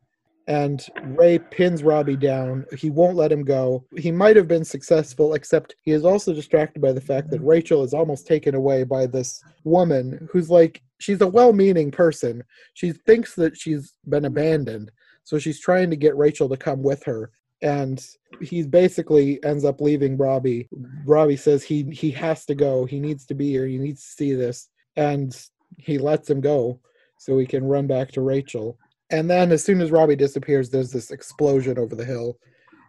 S2: and Ray pins Robbie down. He won't let him go. He might have been successful, except he is also distracted by the fact that Rachel is almost taken away by this woman who's like, she's a well meaning person. She thinks that she's been abandoned. So she's trying to get Rachel to come with her. And he basically ends up leaving Robbie. Robbie says he he has to go. He needs to be here. He needs to see this. And he lets him go so he can run back to Rachel. And then as soon as Robbie disappears, there's this explosion over the hill.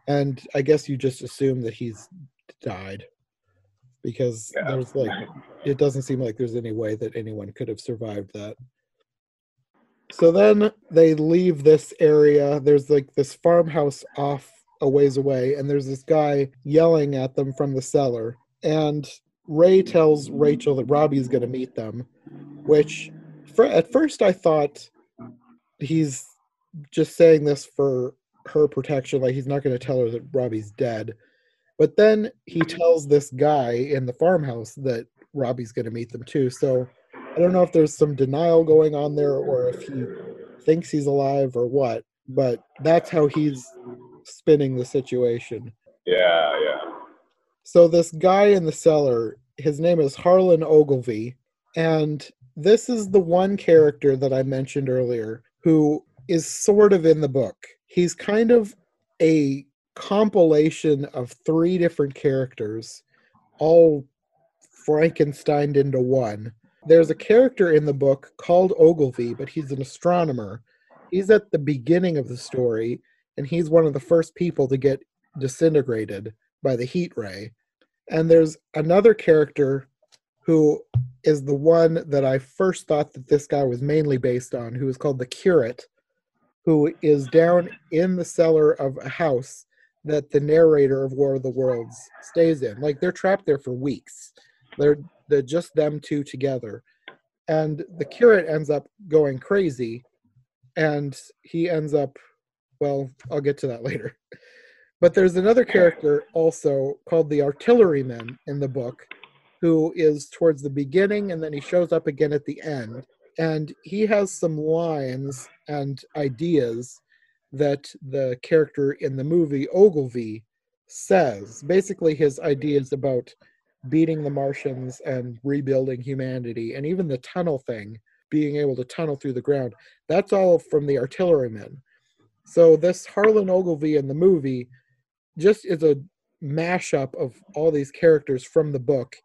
S2: And I guess you just assume that he's died. because
S3: Yeah.
S2: there's like it doesn't seem like there's any way that anyone could have survived that. So then they leave this area. There's like this farmhouse off a ways away, and there's this guy yelling at them from the cellar. And Ray tells Rachel that Robbie's going to meet them, which for, at first I thought he's just saying this for her protection, like he's not going to tell her that Robbie's dead. But then he tells this guy in the farmhouse that Robbie's going to meet them too. So I don't know if there's some denial going on there or if he thinks he's alive or what, but that's how he's spinning the situation.
S3: Yeah, yeah.
S2: So this guy in the cellar, his name is Harlan Ogilvy, and this is the one character that I mentioned earlier who is sort of in the book. He's kind of a compilation of three different characters, all Frankensteined into one. There's a character in the book called Ogilvy, but he's an astronomer. He's at the beginning of the story, and he's one of the first people to get disintegrated by the heat ray. And there's another character who is the one that I first thought that this guy was mainly based on, who is called the Curate, who is down in the cellar of a house that the narrator of War of the Worlds stays in. Like they're trapped there for weeks. They're they're just them two together. And the curate ends up going crazy and he ends up well, I'll get to that later. But there's another character also called the artilleryman in the book who is towards the beginning and then he shows up again at the end. And he has some lines and ideas that the character in the movie Ogilvy says. Basically, his ideas about beating the Martians and rebuilding humanity, and even the tunnel thing, being able to tunnel through the ground. That's all from the artillerymen. So this Harlan Ogilvy in the movie just is a mashup of all these characters from the book,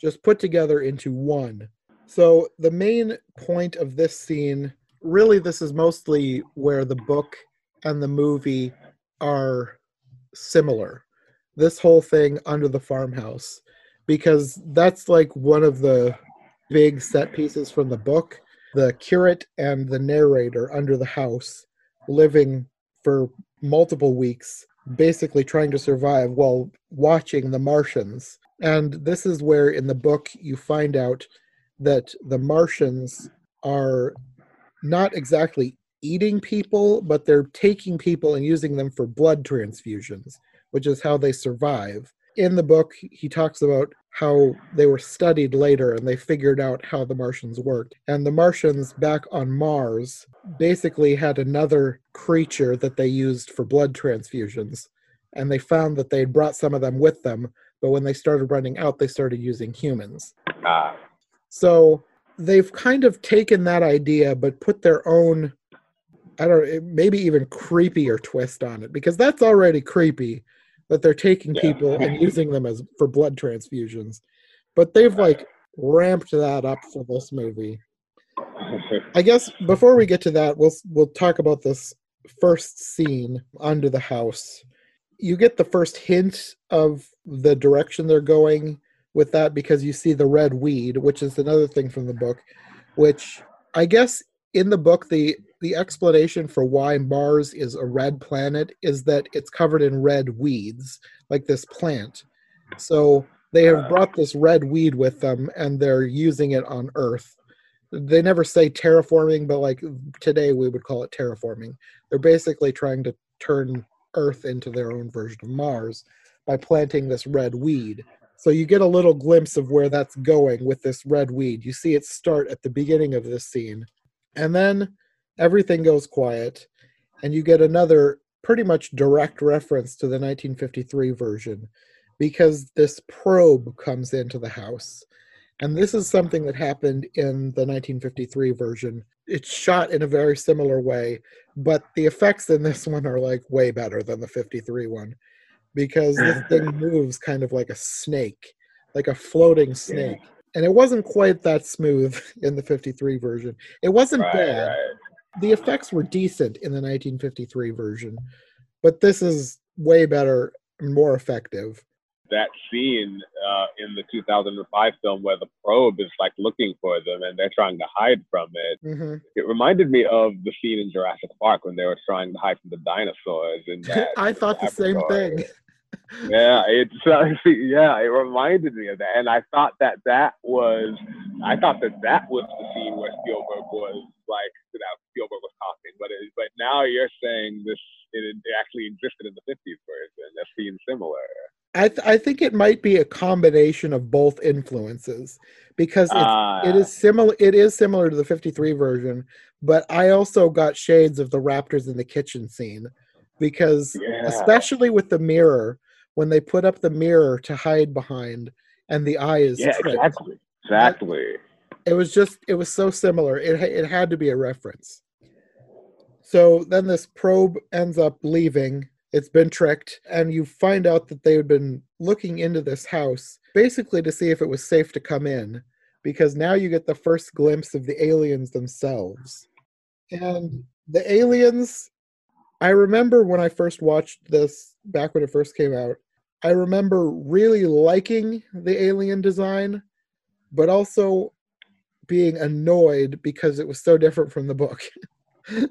S2: just put together into one. So the main point of this scene, really, this is mostly where the book and the movie are similar. This whole thing under the farmhouse, because that's like one of the big set pieces from the book. The curate and the narrator under the house living for multiple weeks, basically trying to survive while watching the Martians. And this is where in the book you find out that the Martians are not exactly eating people, but they're taking people and using them for blood transfusions, which is how they survive. In the book, he talks about how they were studied later and they figured out how the Martians worked. And the Martians back on Mars basically had another creature that they used for blood transfusions. And they found that they'd brought some of them with them, but when they started running out, they started using humans.
S3: Ah,
S2: So they've kind of taken that idea, but put their own, I don't know, maybe even creepier twist on it because that's already creepy that they're taking
S3: Yeah.
S2: people and using them as for blood transfusions. But they've like ramped that up for this movie. I guess before we get to that, we'll we'll talk about this first scene under the house. You get the first hint of the direction they're going with that because you see the red weed, which is another thing from the book, which I guess in the book the the explanation for why Mars is a red planet is that it's covered in red weeds, like this plant. So they have ah. brought this red weed with them and they're using it on Earth. They never say terraforming, but like today we would call it terraforming. They're basically trying to turn Earth into their own version of Mars by planting this red weed. So you get a little glimpse of where that's going with this red weed. You see it start at the beginning of this scene. And then everything goes quiet, and you get another pretty much direct reference to the 1953 version because this probe comes into the house. And this is something that happened in the 1953 version. It's shot in a very similar way, but the effects in this one are like way better than the 53 one because this thing moves kind of like a snake, like a floating snake. And it wasn't quite that smooth in the 53 version. It wasn't
S3: right,
S2: bad.
S3: right.
S2: The effects were decent in the 1953 version, but this is way better and more effective.
S3: That scene uh, in the 2005 film where the probe is like looking for them and they're trying to hide from it.
S2: hmm
S3: It reminded me of the scene in Jurassic Park when they were trying to hide from the dinosaurs. And
S2: I thought the same thing.
S3: yeah, it's uh, yeah, it reminded me of that, and I thought that that was, I thought that that was the scene where Spielberg was like, that Spielberg was talking, but it, but now you're saying this it, it actually existed in the 50s version. That seems similar.
S2: I th- I think it might be a combination of both influences because it's
S3: Ah,
S2: it is similar it is similar to the 53 version but i also got shades of the raptors in the kitchen scene because
S3: yeah,
S2: especially with the mirror when they put up the mirror to hide behind and the eye is
S3: yeah,
S2: tricked.
S3: exactly, exactly.
S2: it was just it was so similar it, it had to be a reference so then this probe ends up leaving it's been tricked and you find out that they had been looking into this house basically to see if it was safe to come in because now you get the first glimpse of the aliens themselves and the aliens i remember when i first watched this back when it first came out i remember really liking the alien design but also being annoyed because it was so different from the book.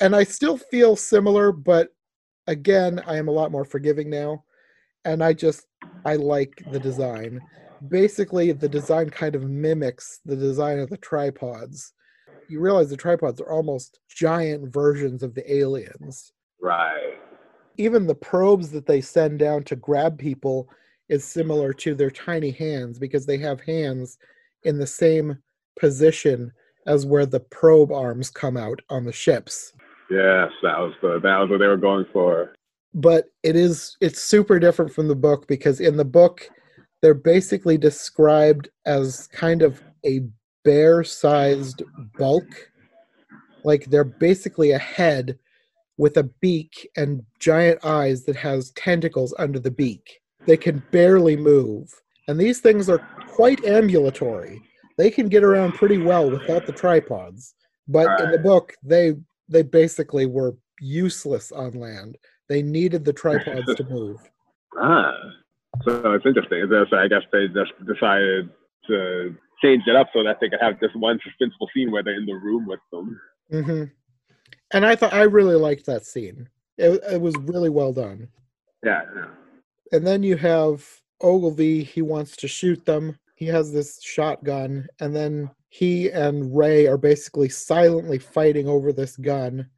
S2: And I still feel similar, but again, I am a lot more forgiving now. And I just, I like the design. Basically, the design kind of mimics the design of the tripods. You realize the tripods are almost giant versions of the aliens.
S3: right.
S2: Even the probes that they send down to grab people is similar to their tiny hands because they have hands in the same position as where the probe arms come out on the ships.
S3: Yes, that was the that was what they were going for.
S2: But it is it's super different from the book because in the book they're basically described as kind of a bear-sized bulk. Like they're basically a head with a beak and giant eyes that has tentacles under the beak. They can barely move. And these things are quite ambulatory. They can get around pretty well without the tripods. But in the book, they they basically were useless on land. They needed the tripods to move.
S3: Ah, so it's interesting. So I guess they just decided to change it up so that they could have this one suspenseful scene where they're in the room with them.
S2: Mm-hmm. And I thought I really liked that scene. It, it was really well done.
S3: Yeah, yeah.
S2: And then you have Ogilvy. He wants to shoot them. He has this shotgun, and then he and Ray are basically silently fighting over this gun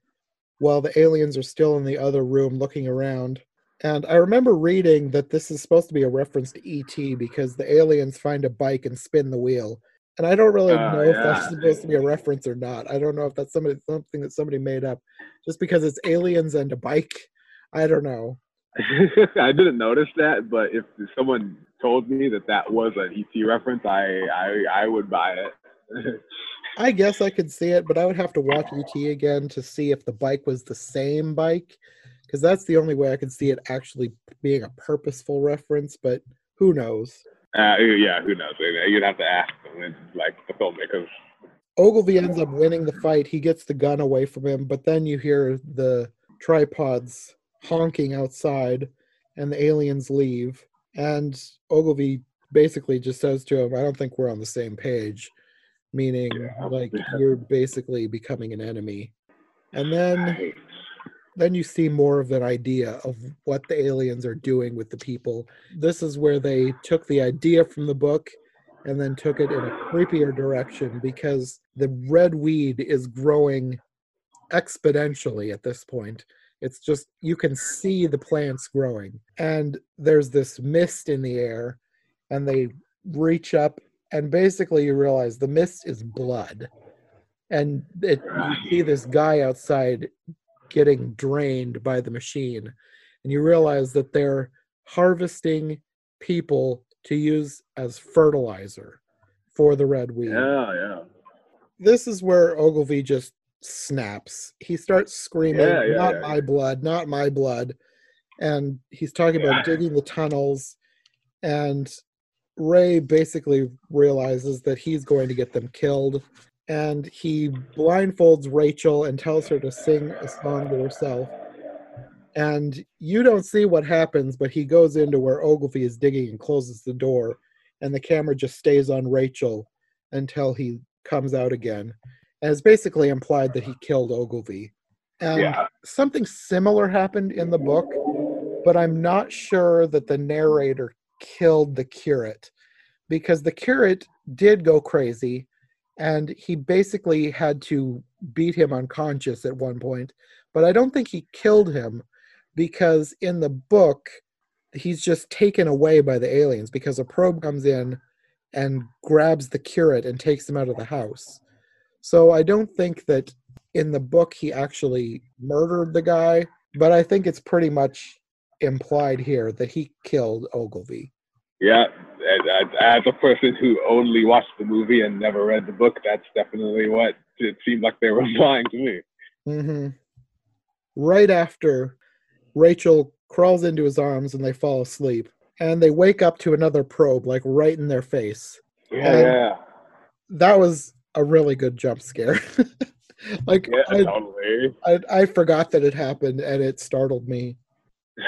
S2: while the aliens are still in the other room looking around. And I remember reading that this is supposed to be a reference to ET because the aliens find a bike and spin the wheel. And I don't really
S3: Oh,
S2: know if that's supposed to be a reference or not. I don't know if that's somebody something that somebody made up just because it's aliens and a bike. I don't know.
S3: I didn't notice that, but if someone told me that that was an ET reference, I I, I would buy it.
S2: I guess I could see it, but I would have to watch ET again to see if the bike was the same bike, because that's the only way I could see it actually being a purposeful reference. But who knows?
S3: Uh, yeah, who knows? You'd have to ask them, like the filmmakers.
S2: Ogilvy ends up winning the fight. He gets the gun away from him, but then you hear the tripods honking outside, and the aliens leave. And Ogilvy basically just says to him, "I don't think we're on the same page," meaning
S3: Yeah.
S2: like you're basically becoming an enemy. And then
S3: Right.
S2: then you see more of an idea of what the aliens are doing with the people. This is where they took the idea from the book and then took it in a creepier direction because the red weed is growing exponentially at this point. It's just you can see the plants growing, and there's this mist in the air, and they reach up, and basically you realize the mist is blood, and it, you see this guy outside getting drained by the machine, and you realize that they're harvesting people to use as fertilizer for the red weed.
S3: Yeah, yeah.
S2: this is where Ogilvy just snaps. He starts screaming,
S3: Yeah, yeah,
S2: "Not
S3: yeah.
S2: my blood, not my blood!" And he's talking about digging the tunnels. And Ray basically realizes that he's going to get them killed, and he blindfolds Rachel and tells her to sing a song to herself. And you don't see what happens, but he goes into where Ogilvy is digging and closes the door, and the camera just stays on Rachel until he comes out again. It's basically implied that he killed Ogilvy. And
S3: Yeah.
S2: something similar happened in the book, but I'm not sure that the narrator killed the curate because the curate did go crazy and he basically had to beat him unconscious at one point. But I don't think he killed him because in the book, he's just taken away by the aliens because a probe comes in and grabs the curate and takes him out of the house. So I don't think that in the book he actually murdered the guy, but I think it's pretty much implied here that he killed Ogilvy.
S3: Yeah, and, and as a person who only watched the movie and never read the book, that's definitely what it seemed like they were implying to me.
S2: hmm Right after Rachel crawls into his arms and they fall asleep, and they wake up to another probe, like right in their face.
S3: Yeah, yeah,
S2: That was a really good jump scare. like
S3: yeah,
S2: I,
S3: totally.
S2: I, I forgot that it happened, and it startled me.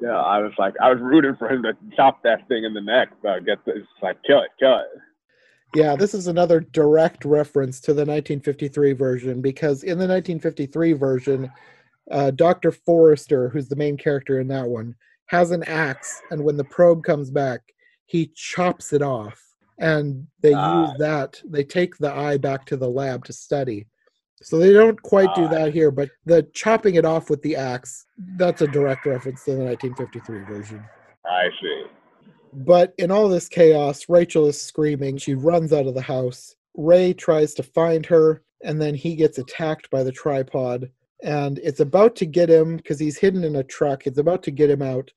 S3: yeah, I was like, I was rooting for him to chop that thing in the neck, but get this, like, kill it, kill it.
S2: Yeah, this is another direct reference to the 1953 version because in the 1953 version, uh, Dr. Forrester, who's the main character in that one, has an axe, and when the probe comes back, he chops it off. And they
S3: Ah.
S2: use that, they take the eye back to the lab to study. So they don't quite do
S3: Ah.
S2: that here, but the chopping it off with the axe, that's a direct reference to the 1953 version.
S3: I see.
S2: But in all this chaos, Rachel is screaming. She runs out of the house. Ray tries to find her, and then he gets attacked by the tripod. And it's about to get him because he's hidden in a truck. It's about to get him out.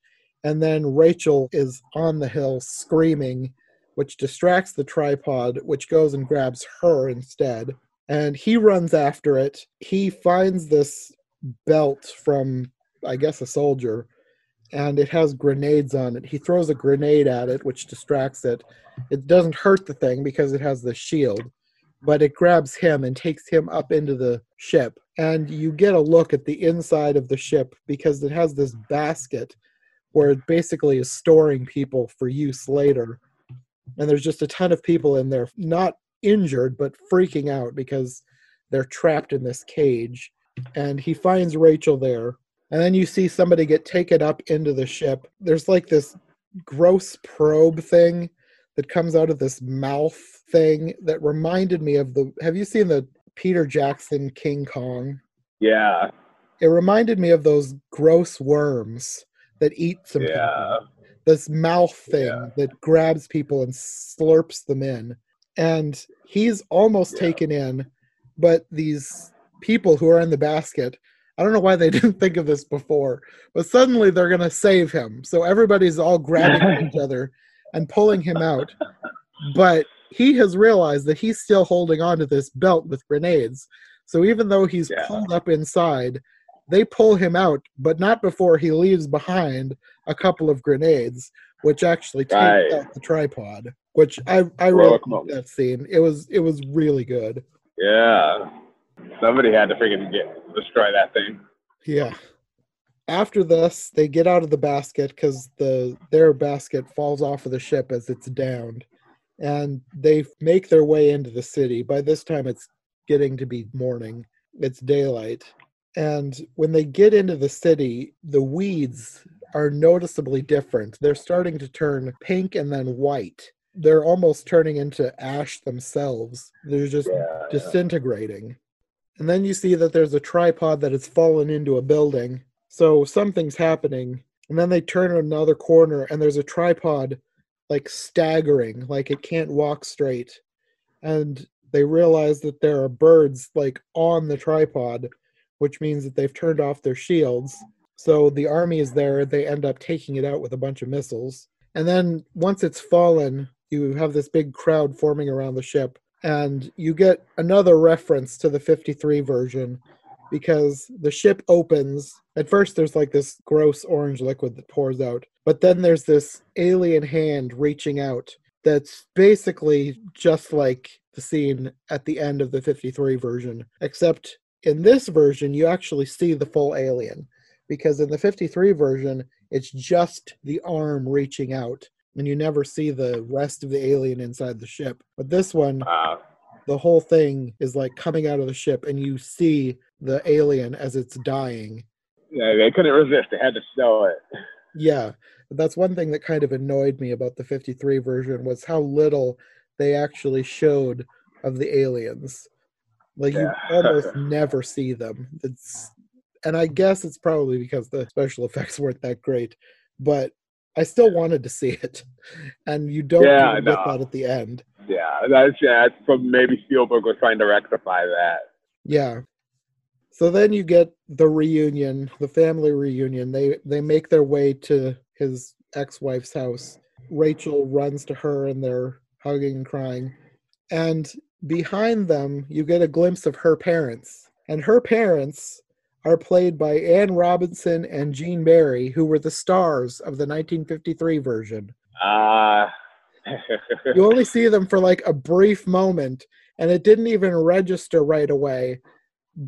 S2: And then Rachel is on the hill screaming, which distracts the tripod, which goes and grabs her instead. And he runs after it. He finds this belt from, I guess, a soldier and it has grenades on it. He throws a grenade at it, which distracts it. It doesn't hurt the thing because it has the shield, but it grabs him and takes him up into the ship. And you get a look at the inside of the ship because it has this basket where it basically is storing people for use later. And there's just a ton of people in there, not injured, but freaking out because they're trapped in this cage. And he finds Rachel there and then you see somebody get taken up into the ship. There's like this gross probe thing that comes out of this mouth thing that reminded me of the. Have you seen the Peter Jackson King Kong?
S3: Yeah,
S2: It reminded me of those gross worms that eat some
S3: yeah,
S2: people. This mouth thing
S3: Yeah.
S2: that grabs people and slurps them in. And he's almost
S3: Yeah.
S2: taken in, but these people who are in the basket I don't know why they didn't think of this before, but suddenly they're going to save him. So everybody's all grabbing each other and pulling him out. But he has realized that he's still holding on to this belt with grenades. So even though he's
S3: Yeah.
S2: pulled up inside, they pull him out, but not before he leaves behind a couple of grenades, which actually take
S3: Right.
S2: out the tripod. Which I I really liked that scene. It was it was really good.
S3: yeah. Somebody had to freaking get destroy that thing.
S2: Yeah. After this, they get out of the basket because the their basket falls off of the ship as it's downed, and they make their way into the city. By this time, it's getting to be morning. It's daylight, and when they get into the city, the weeds are noticeably different. They're starting to turn pink and then white. They're almost turning into ash themselves. They're just
S3: Yeah.
S2: disintegrating. And then you see that there's a tripod that has fallen into a building. So something's happening. And then they turn another corner and there's a tripod like staggering, like it can't walk straight. And they realize that there are birds like on the tripod, which means that they've turned off their shields. So the army is there. They end up taking it out with a bunch of missiles. And then once it's fallen, you have this big crowd forming around the ship and you get another reference to the 53 version because the ship opens at first there's like this gross orange liquid that pours out but then there's this alien hand reaching out that's basically just like the scene at the end of the 53 version except in this version you actually see the full alien because in the 53 version, it's just the arm reaching out, and you never see the rest of the alien inside the ship. But this one,
S3: Uh,
S2: the whole thing is like coming out of the ship, and you see the alien as it's dying.
S3: yeah, they couldn't resist. They had to show it.
S2: Yeah, that's one thing that kind of annoyed me about the 53 version was how little they actually showed of the aliens. Like you almost never see them. It's and I guess it's probably because the special effects weren't that great, but I still wanted to see it. And you don't
S3: Yeah,
S2: even get that at the end.
S3: Yeah, that's yeah. That's from maybe Spielberg was trying to rectify that.
S2: Yeah. So then you get the reunion, the family reunion. They they make their way to his ex-wife's house. Rachel runs to her and they're hugging and crying. And behind them, you get a glimpse of her parents. And her parents are played by Ann Robinson and Gene Barry, who were the stars of the 1953 version.
S3: Ah.
S2: You only see them for like a brief moment, and it didn't even register right away.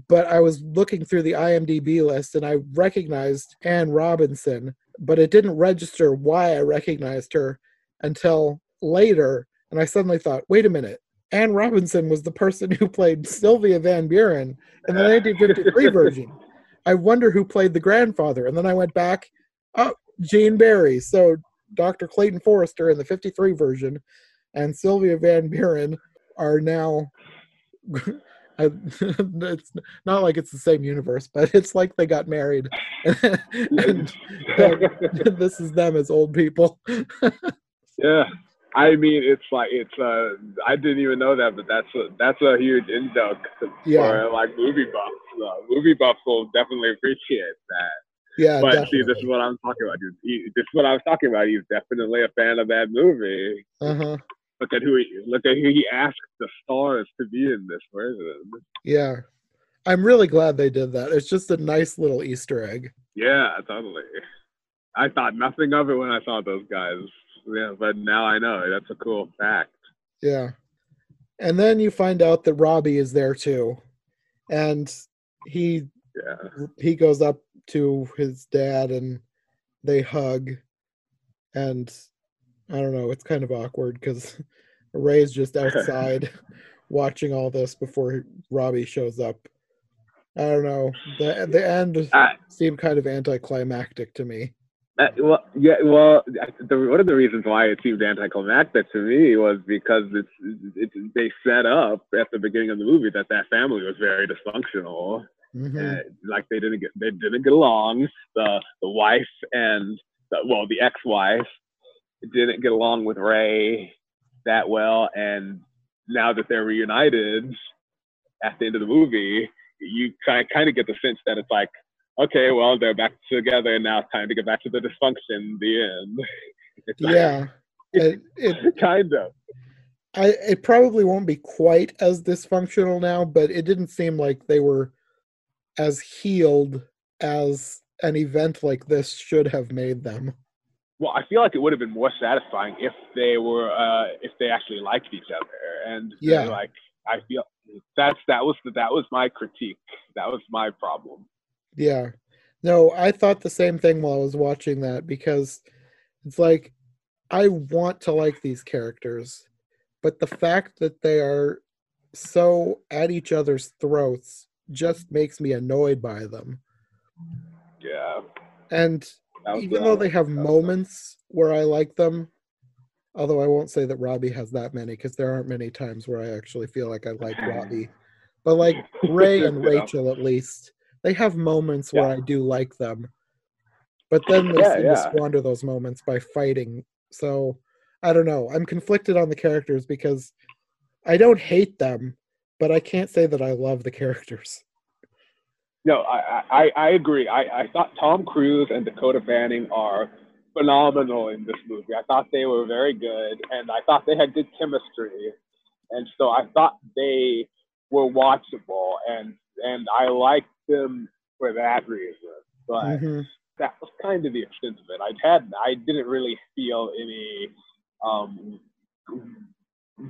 S2: But I was looking through the IMDb list and I recognized Ann Robinson, but it didn't register why I recognized her until later. And I suddenly thought, wait a minute, Ann Robinson was the person who played Sylvia Van Buren in the 1953 version. I wonder who played the grandfather. And then I went back, oh, Gene Barry. So Dr. Clayton Forrester in the 53 version and Sylvia Van Buren are now. It's not like it's the same universe, but it's like they got married, and, and this is them as old people.
S3: yeah. I mean, it's like it's. Uh, I didn't even know that, but that's a that's a huge induct
S2: Yeah.
S3: for like movie buffs. Uh, movie buffs will definitely appreciate that.
S2: Yeah,
S3: but
S2: definitely.
S3: see, this is what I'm talking about, dude. He, this is what I was talking about. He's definitely a fan of that movie.
S2: uh-huh.
S3: Look at who he look at who he asked the stars to be in this version.
S2: Yeah, I'm really glad they did that. It's just a nice little Easter egg.
S3: Yeah, totally. I thought nothing of it when I saw those guys. Yeah, but now I know. That's a cool fact.
S2: Yeah, and then you find out that Robbie is there too, and he
S3: Yeah.
S2: he goes up to his dad and they hug and i don't know it's kind of awkward because ray's just outside watching all this before robbie shows up i don't know the the end seemed kind of anticlimactic to me
S3: Uh, well, yeah. Well, the, one of the reasons why it seemed anticlimactic to me was because it's, it's they set up at the beginning of the movie that that family was very dysfunctional.
S2: Mhm.
S3: Uh, like they didn't get they didn't get along. The the wife and the, well the ex-wife didn't get along with Ray that well, and now that they're reunited at the end of the movie, you kind kind of get the sense that it's like, okay, well they're back together, now it's time to get back to the dysfunction. The end. It's like-
S2: yeah it, it
S3: kind of.
S2: I it probably won't be quite as dysfunctional now, but it didn't seem like they were as healed as an event like this should have made them.
S3: Well, I feel like it would have been more satisfying if they were, uh, if they actually liked each other, and
S2: Yeah.
S3: like I feel that's that was that was my critique. That was my problem.
S2: Yeah. No, I thought the same thing while I was watching that because it's like I want to like these characters, but the fact that they are so at each other's throats just makes me annoyed by them.
S3: Yeah.
S2: And even though they have
S3: that was the-
S2: moments where I like them, although I won't say that Robbie has that many because there aren't many times where I actually feel like I like Robbie. But like Ray and Rachel, at least, they have moments where I do like them. But then they
S3: Yeah,
S2: seem
S3: yeah.
S2: to squander those moments by fighting. So I don't know. I'm conflicted on the characters because I don't hate them, but I can't say that I love the characters.
S3: No, I, I, I agree. I, I thought Tom Cruise and Dakota Fanning are phenomenal in this movie. I thought they were very good, and I thought they had good chemistry, and so I thought they were watchable, and and I liked them for that reason. But
S2: Mhm.
S3: that was kind of the extent of it. I had I didn't really feel any um,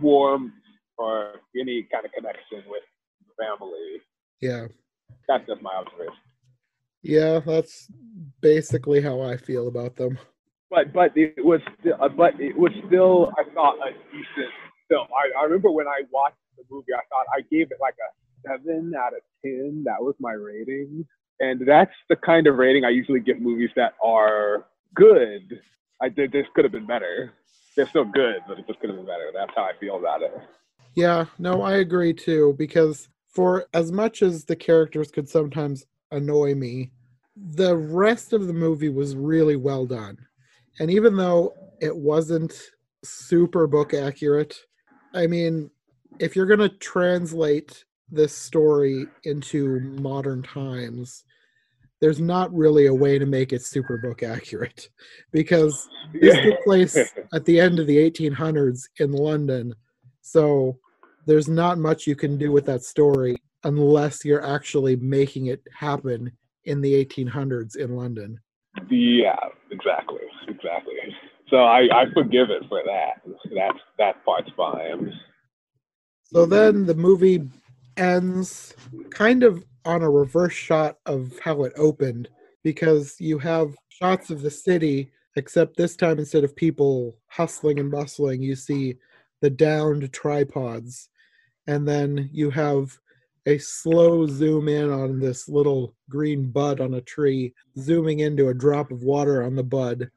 S3: warmth or any kind of connection with the family.
S2: Yeah.
S3: That's just my observation.
S2: Yeah, that's basically how I feel about them.
S3: But but it was still, uh, but it was still I thought a decent film. I, I remember when I watched the movie, I thought I gave it like a seven out of ten. That was my rating, and that's the kind of rating I usually give movies that are good. I did this could have been better. They're still good, but it just could have been better. That's how I feel about it.
S2: Yeah, no, I agree too, because for as much as the characters could sometimes annoy me, the rest of the movie was really well done. And even though it wasn't super book accurate, I mean, if you're going to translate this story into modern times, there's not really a way to make it super book accurate because this took place at the end of the 1800s in London. So there's not much you can do with that story unless you're actually making it happen in the 1800s in London.
S3: Yeah, exactly, exactly. So I, I forgive it for that. That's that part's fine.
S2: So then the movie ends kind of on a reverse shot of how it opened because you have shots of the city, except this time instead of people hustling and bustling, you see the downed tripods. And then you have a slow zoom in on this little green bud on a tree, zooming into a drop of water on the bud.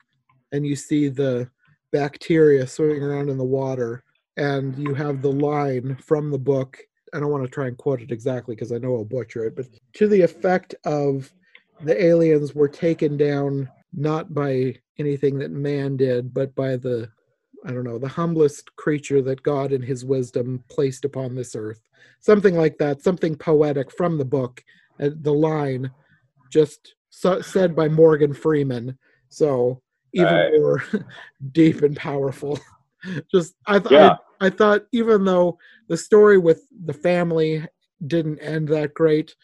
S2: And you see the bacteria swimming around in the water. And you have the line from the book I don't want to try and quote it exactly because I know I'll butcher it, but to the effect of the aliens were taken down not by anything that man did, but by the I don't know, the humblest creature that God in his wisdom placed upon this earth. Something like that, something poetic from the book. Uh, the line just so, said by Morgan Freeman. So even right. more deep and powerful. just I thought yeah. I thought even though the story with the family didn't end that great,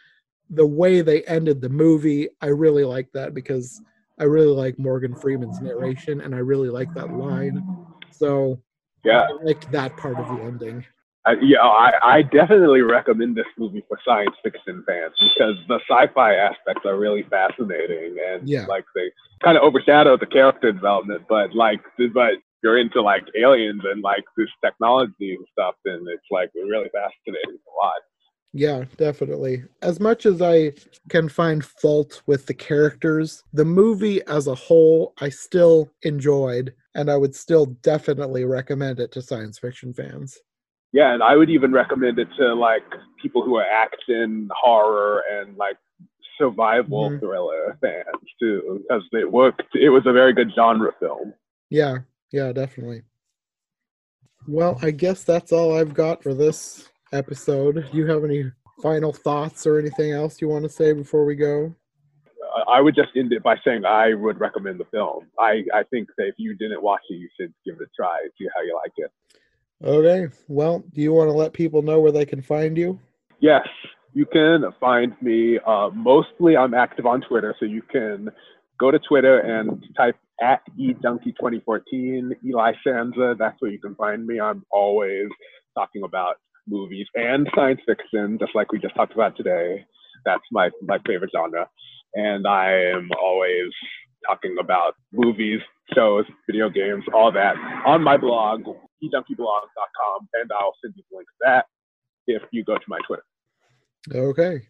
S2: the way they ended the movie, I really like that because I really like Morgan Freeman's narration and I really like that line. So
S3: yeah,
S2: I liked that part of the ending.
S3: Uh, yeah, I, I definitely recommend this movie for science fiction fans because the sci-fi aspects are really fascinating and
S2: yeah.
S3: like they kind of overshadow the character development. But like, but you're into like aliens and like this technology and stuff, then it's like really fascinating a lot.
S2: Yeah, definitely. As much as I can find fault with the characters, the movie as a whole I still enjoyed and I would still definitely recommend it to science fiction fans.
S3: Yeah, and I would even recommend it to like people who are action, horror, and like survival mm-hmm. thriller fans too, because it worked. It was a very good genre film.
S2: Yeah, yeah, definitely. Well, I guess that's all I've got for this episode. Do you have any final thoughts or anything else you want to say before we go?
S3: I would just end it by saying I would recommend the film. I, I think that if you didn't watch it, you should give it a try, see how you like it.
S2: Okay. Well, do you want to let people know where they can find you?
S3: Yes, you can find me. Uh, mostly, I'm active on Twitter, so you can go to Twitter and type at edonkey2014, Eli Sansa. That's where you can find me. I'm always talking about movies and science fiction, just like we just talked about today. That's my, my favorite genre. And I am always talking about movies, shows, video games, all that on my blog, edonkeyblog.com. And I'll send you the link to that if you go to my Twitter.
S2: Okay.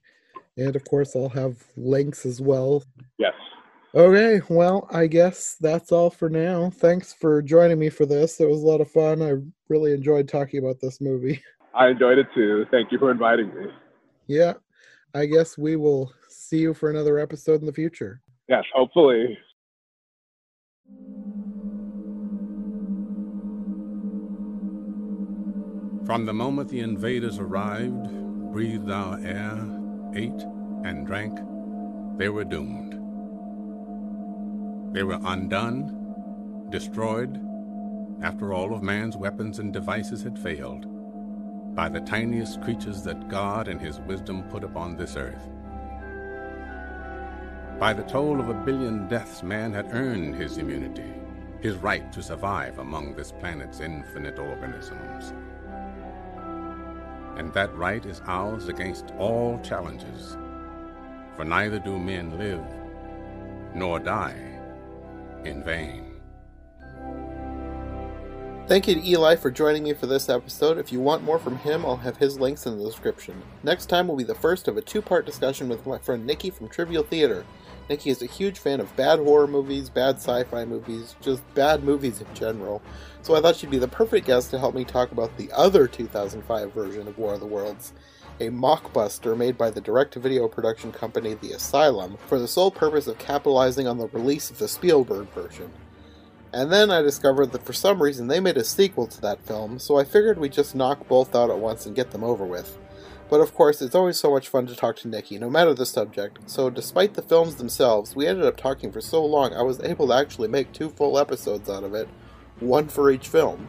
S2: And of course, I'll have links as well.
S3: Yes.
S2: Okay, well, I guess that's all for now. Thanks for joining me for this. It was a lot of fun. I really enjoyed talking about this movie.
S3: I enjoyed it too. Thank you for inviting me.
S2: Yeah, I guess we will see you for another episode in the future.
S3: Yes, hopefully.
S1: From the moment the invaders arrived, breathed our air, ate, and drank, they were doomed. They were undone, destroyed, after all of man's weapons and devices had failed, by the tiniest creatures that God in his wisdom put upon this earth. By the toll of a billion deaths, man had earned his immunity, his right to survive among this planet's infinite organisms. And that right is ours against all challenges for neither do men live nor die in vain.
S2: Thank you to Eli for joining me for this episode. If you want more from him, I'll have his links in the description. Next time will be the first of a two part discussion with my friend Nikki from Trivial Theater. Nikki is a huge fan of bad horror movies, bad sci fi movies, just bad movies in general, so I thought she'd be the perfect guest to help me talk about the other 2005 version of War of the Worlds, a mockbuster made by the direct video production company The Asylum for the sole purpose of capitalizing on the release of the Spielberg version. And then I discovered that for some reason they made a sequel to that film, so I figured we'd just knock both out at once and get them over with. But of course, it's always so much fun to talk to Nikki, no matter the subject, so despite the films themselves, we ended up talking for so long I was able to actually make two full episodes out of it, one for each film.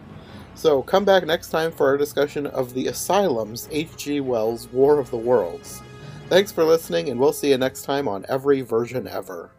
S2: So come back next time for our discussion of The Asylum's H.G. Wells' War of the Worlds. Thanks for listening, and we'll see you next time on Every Version Ever.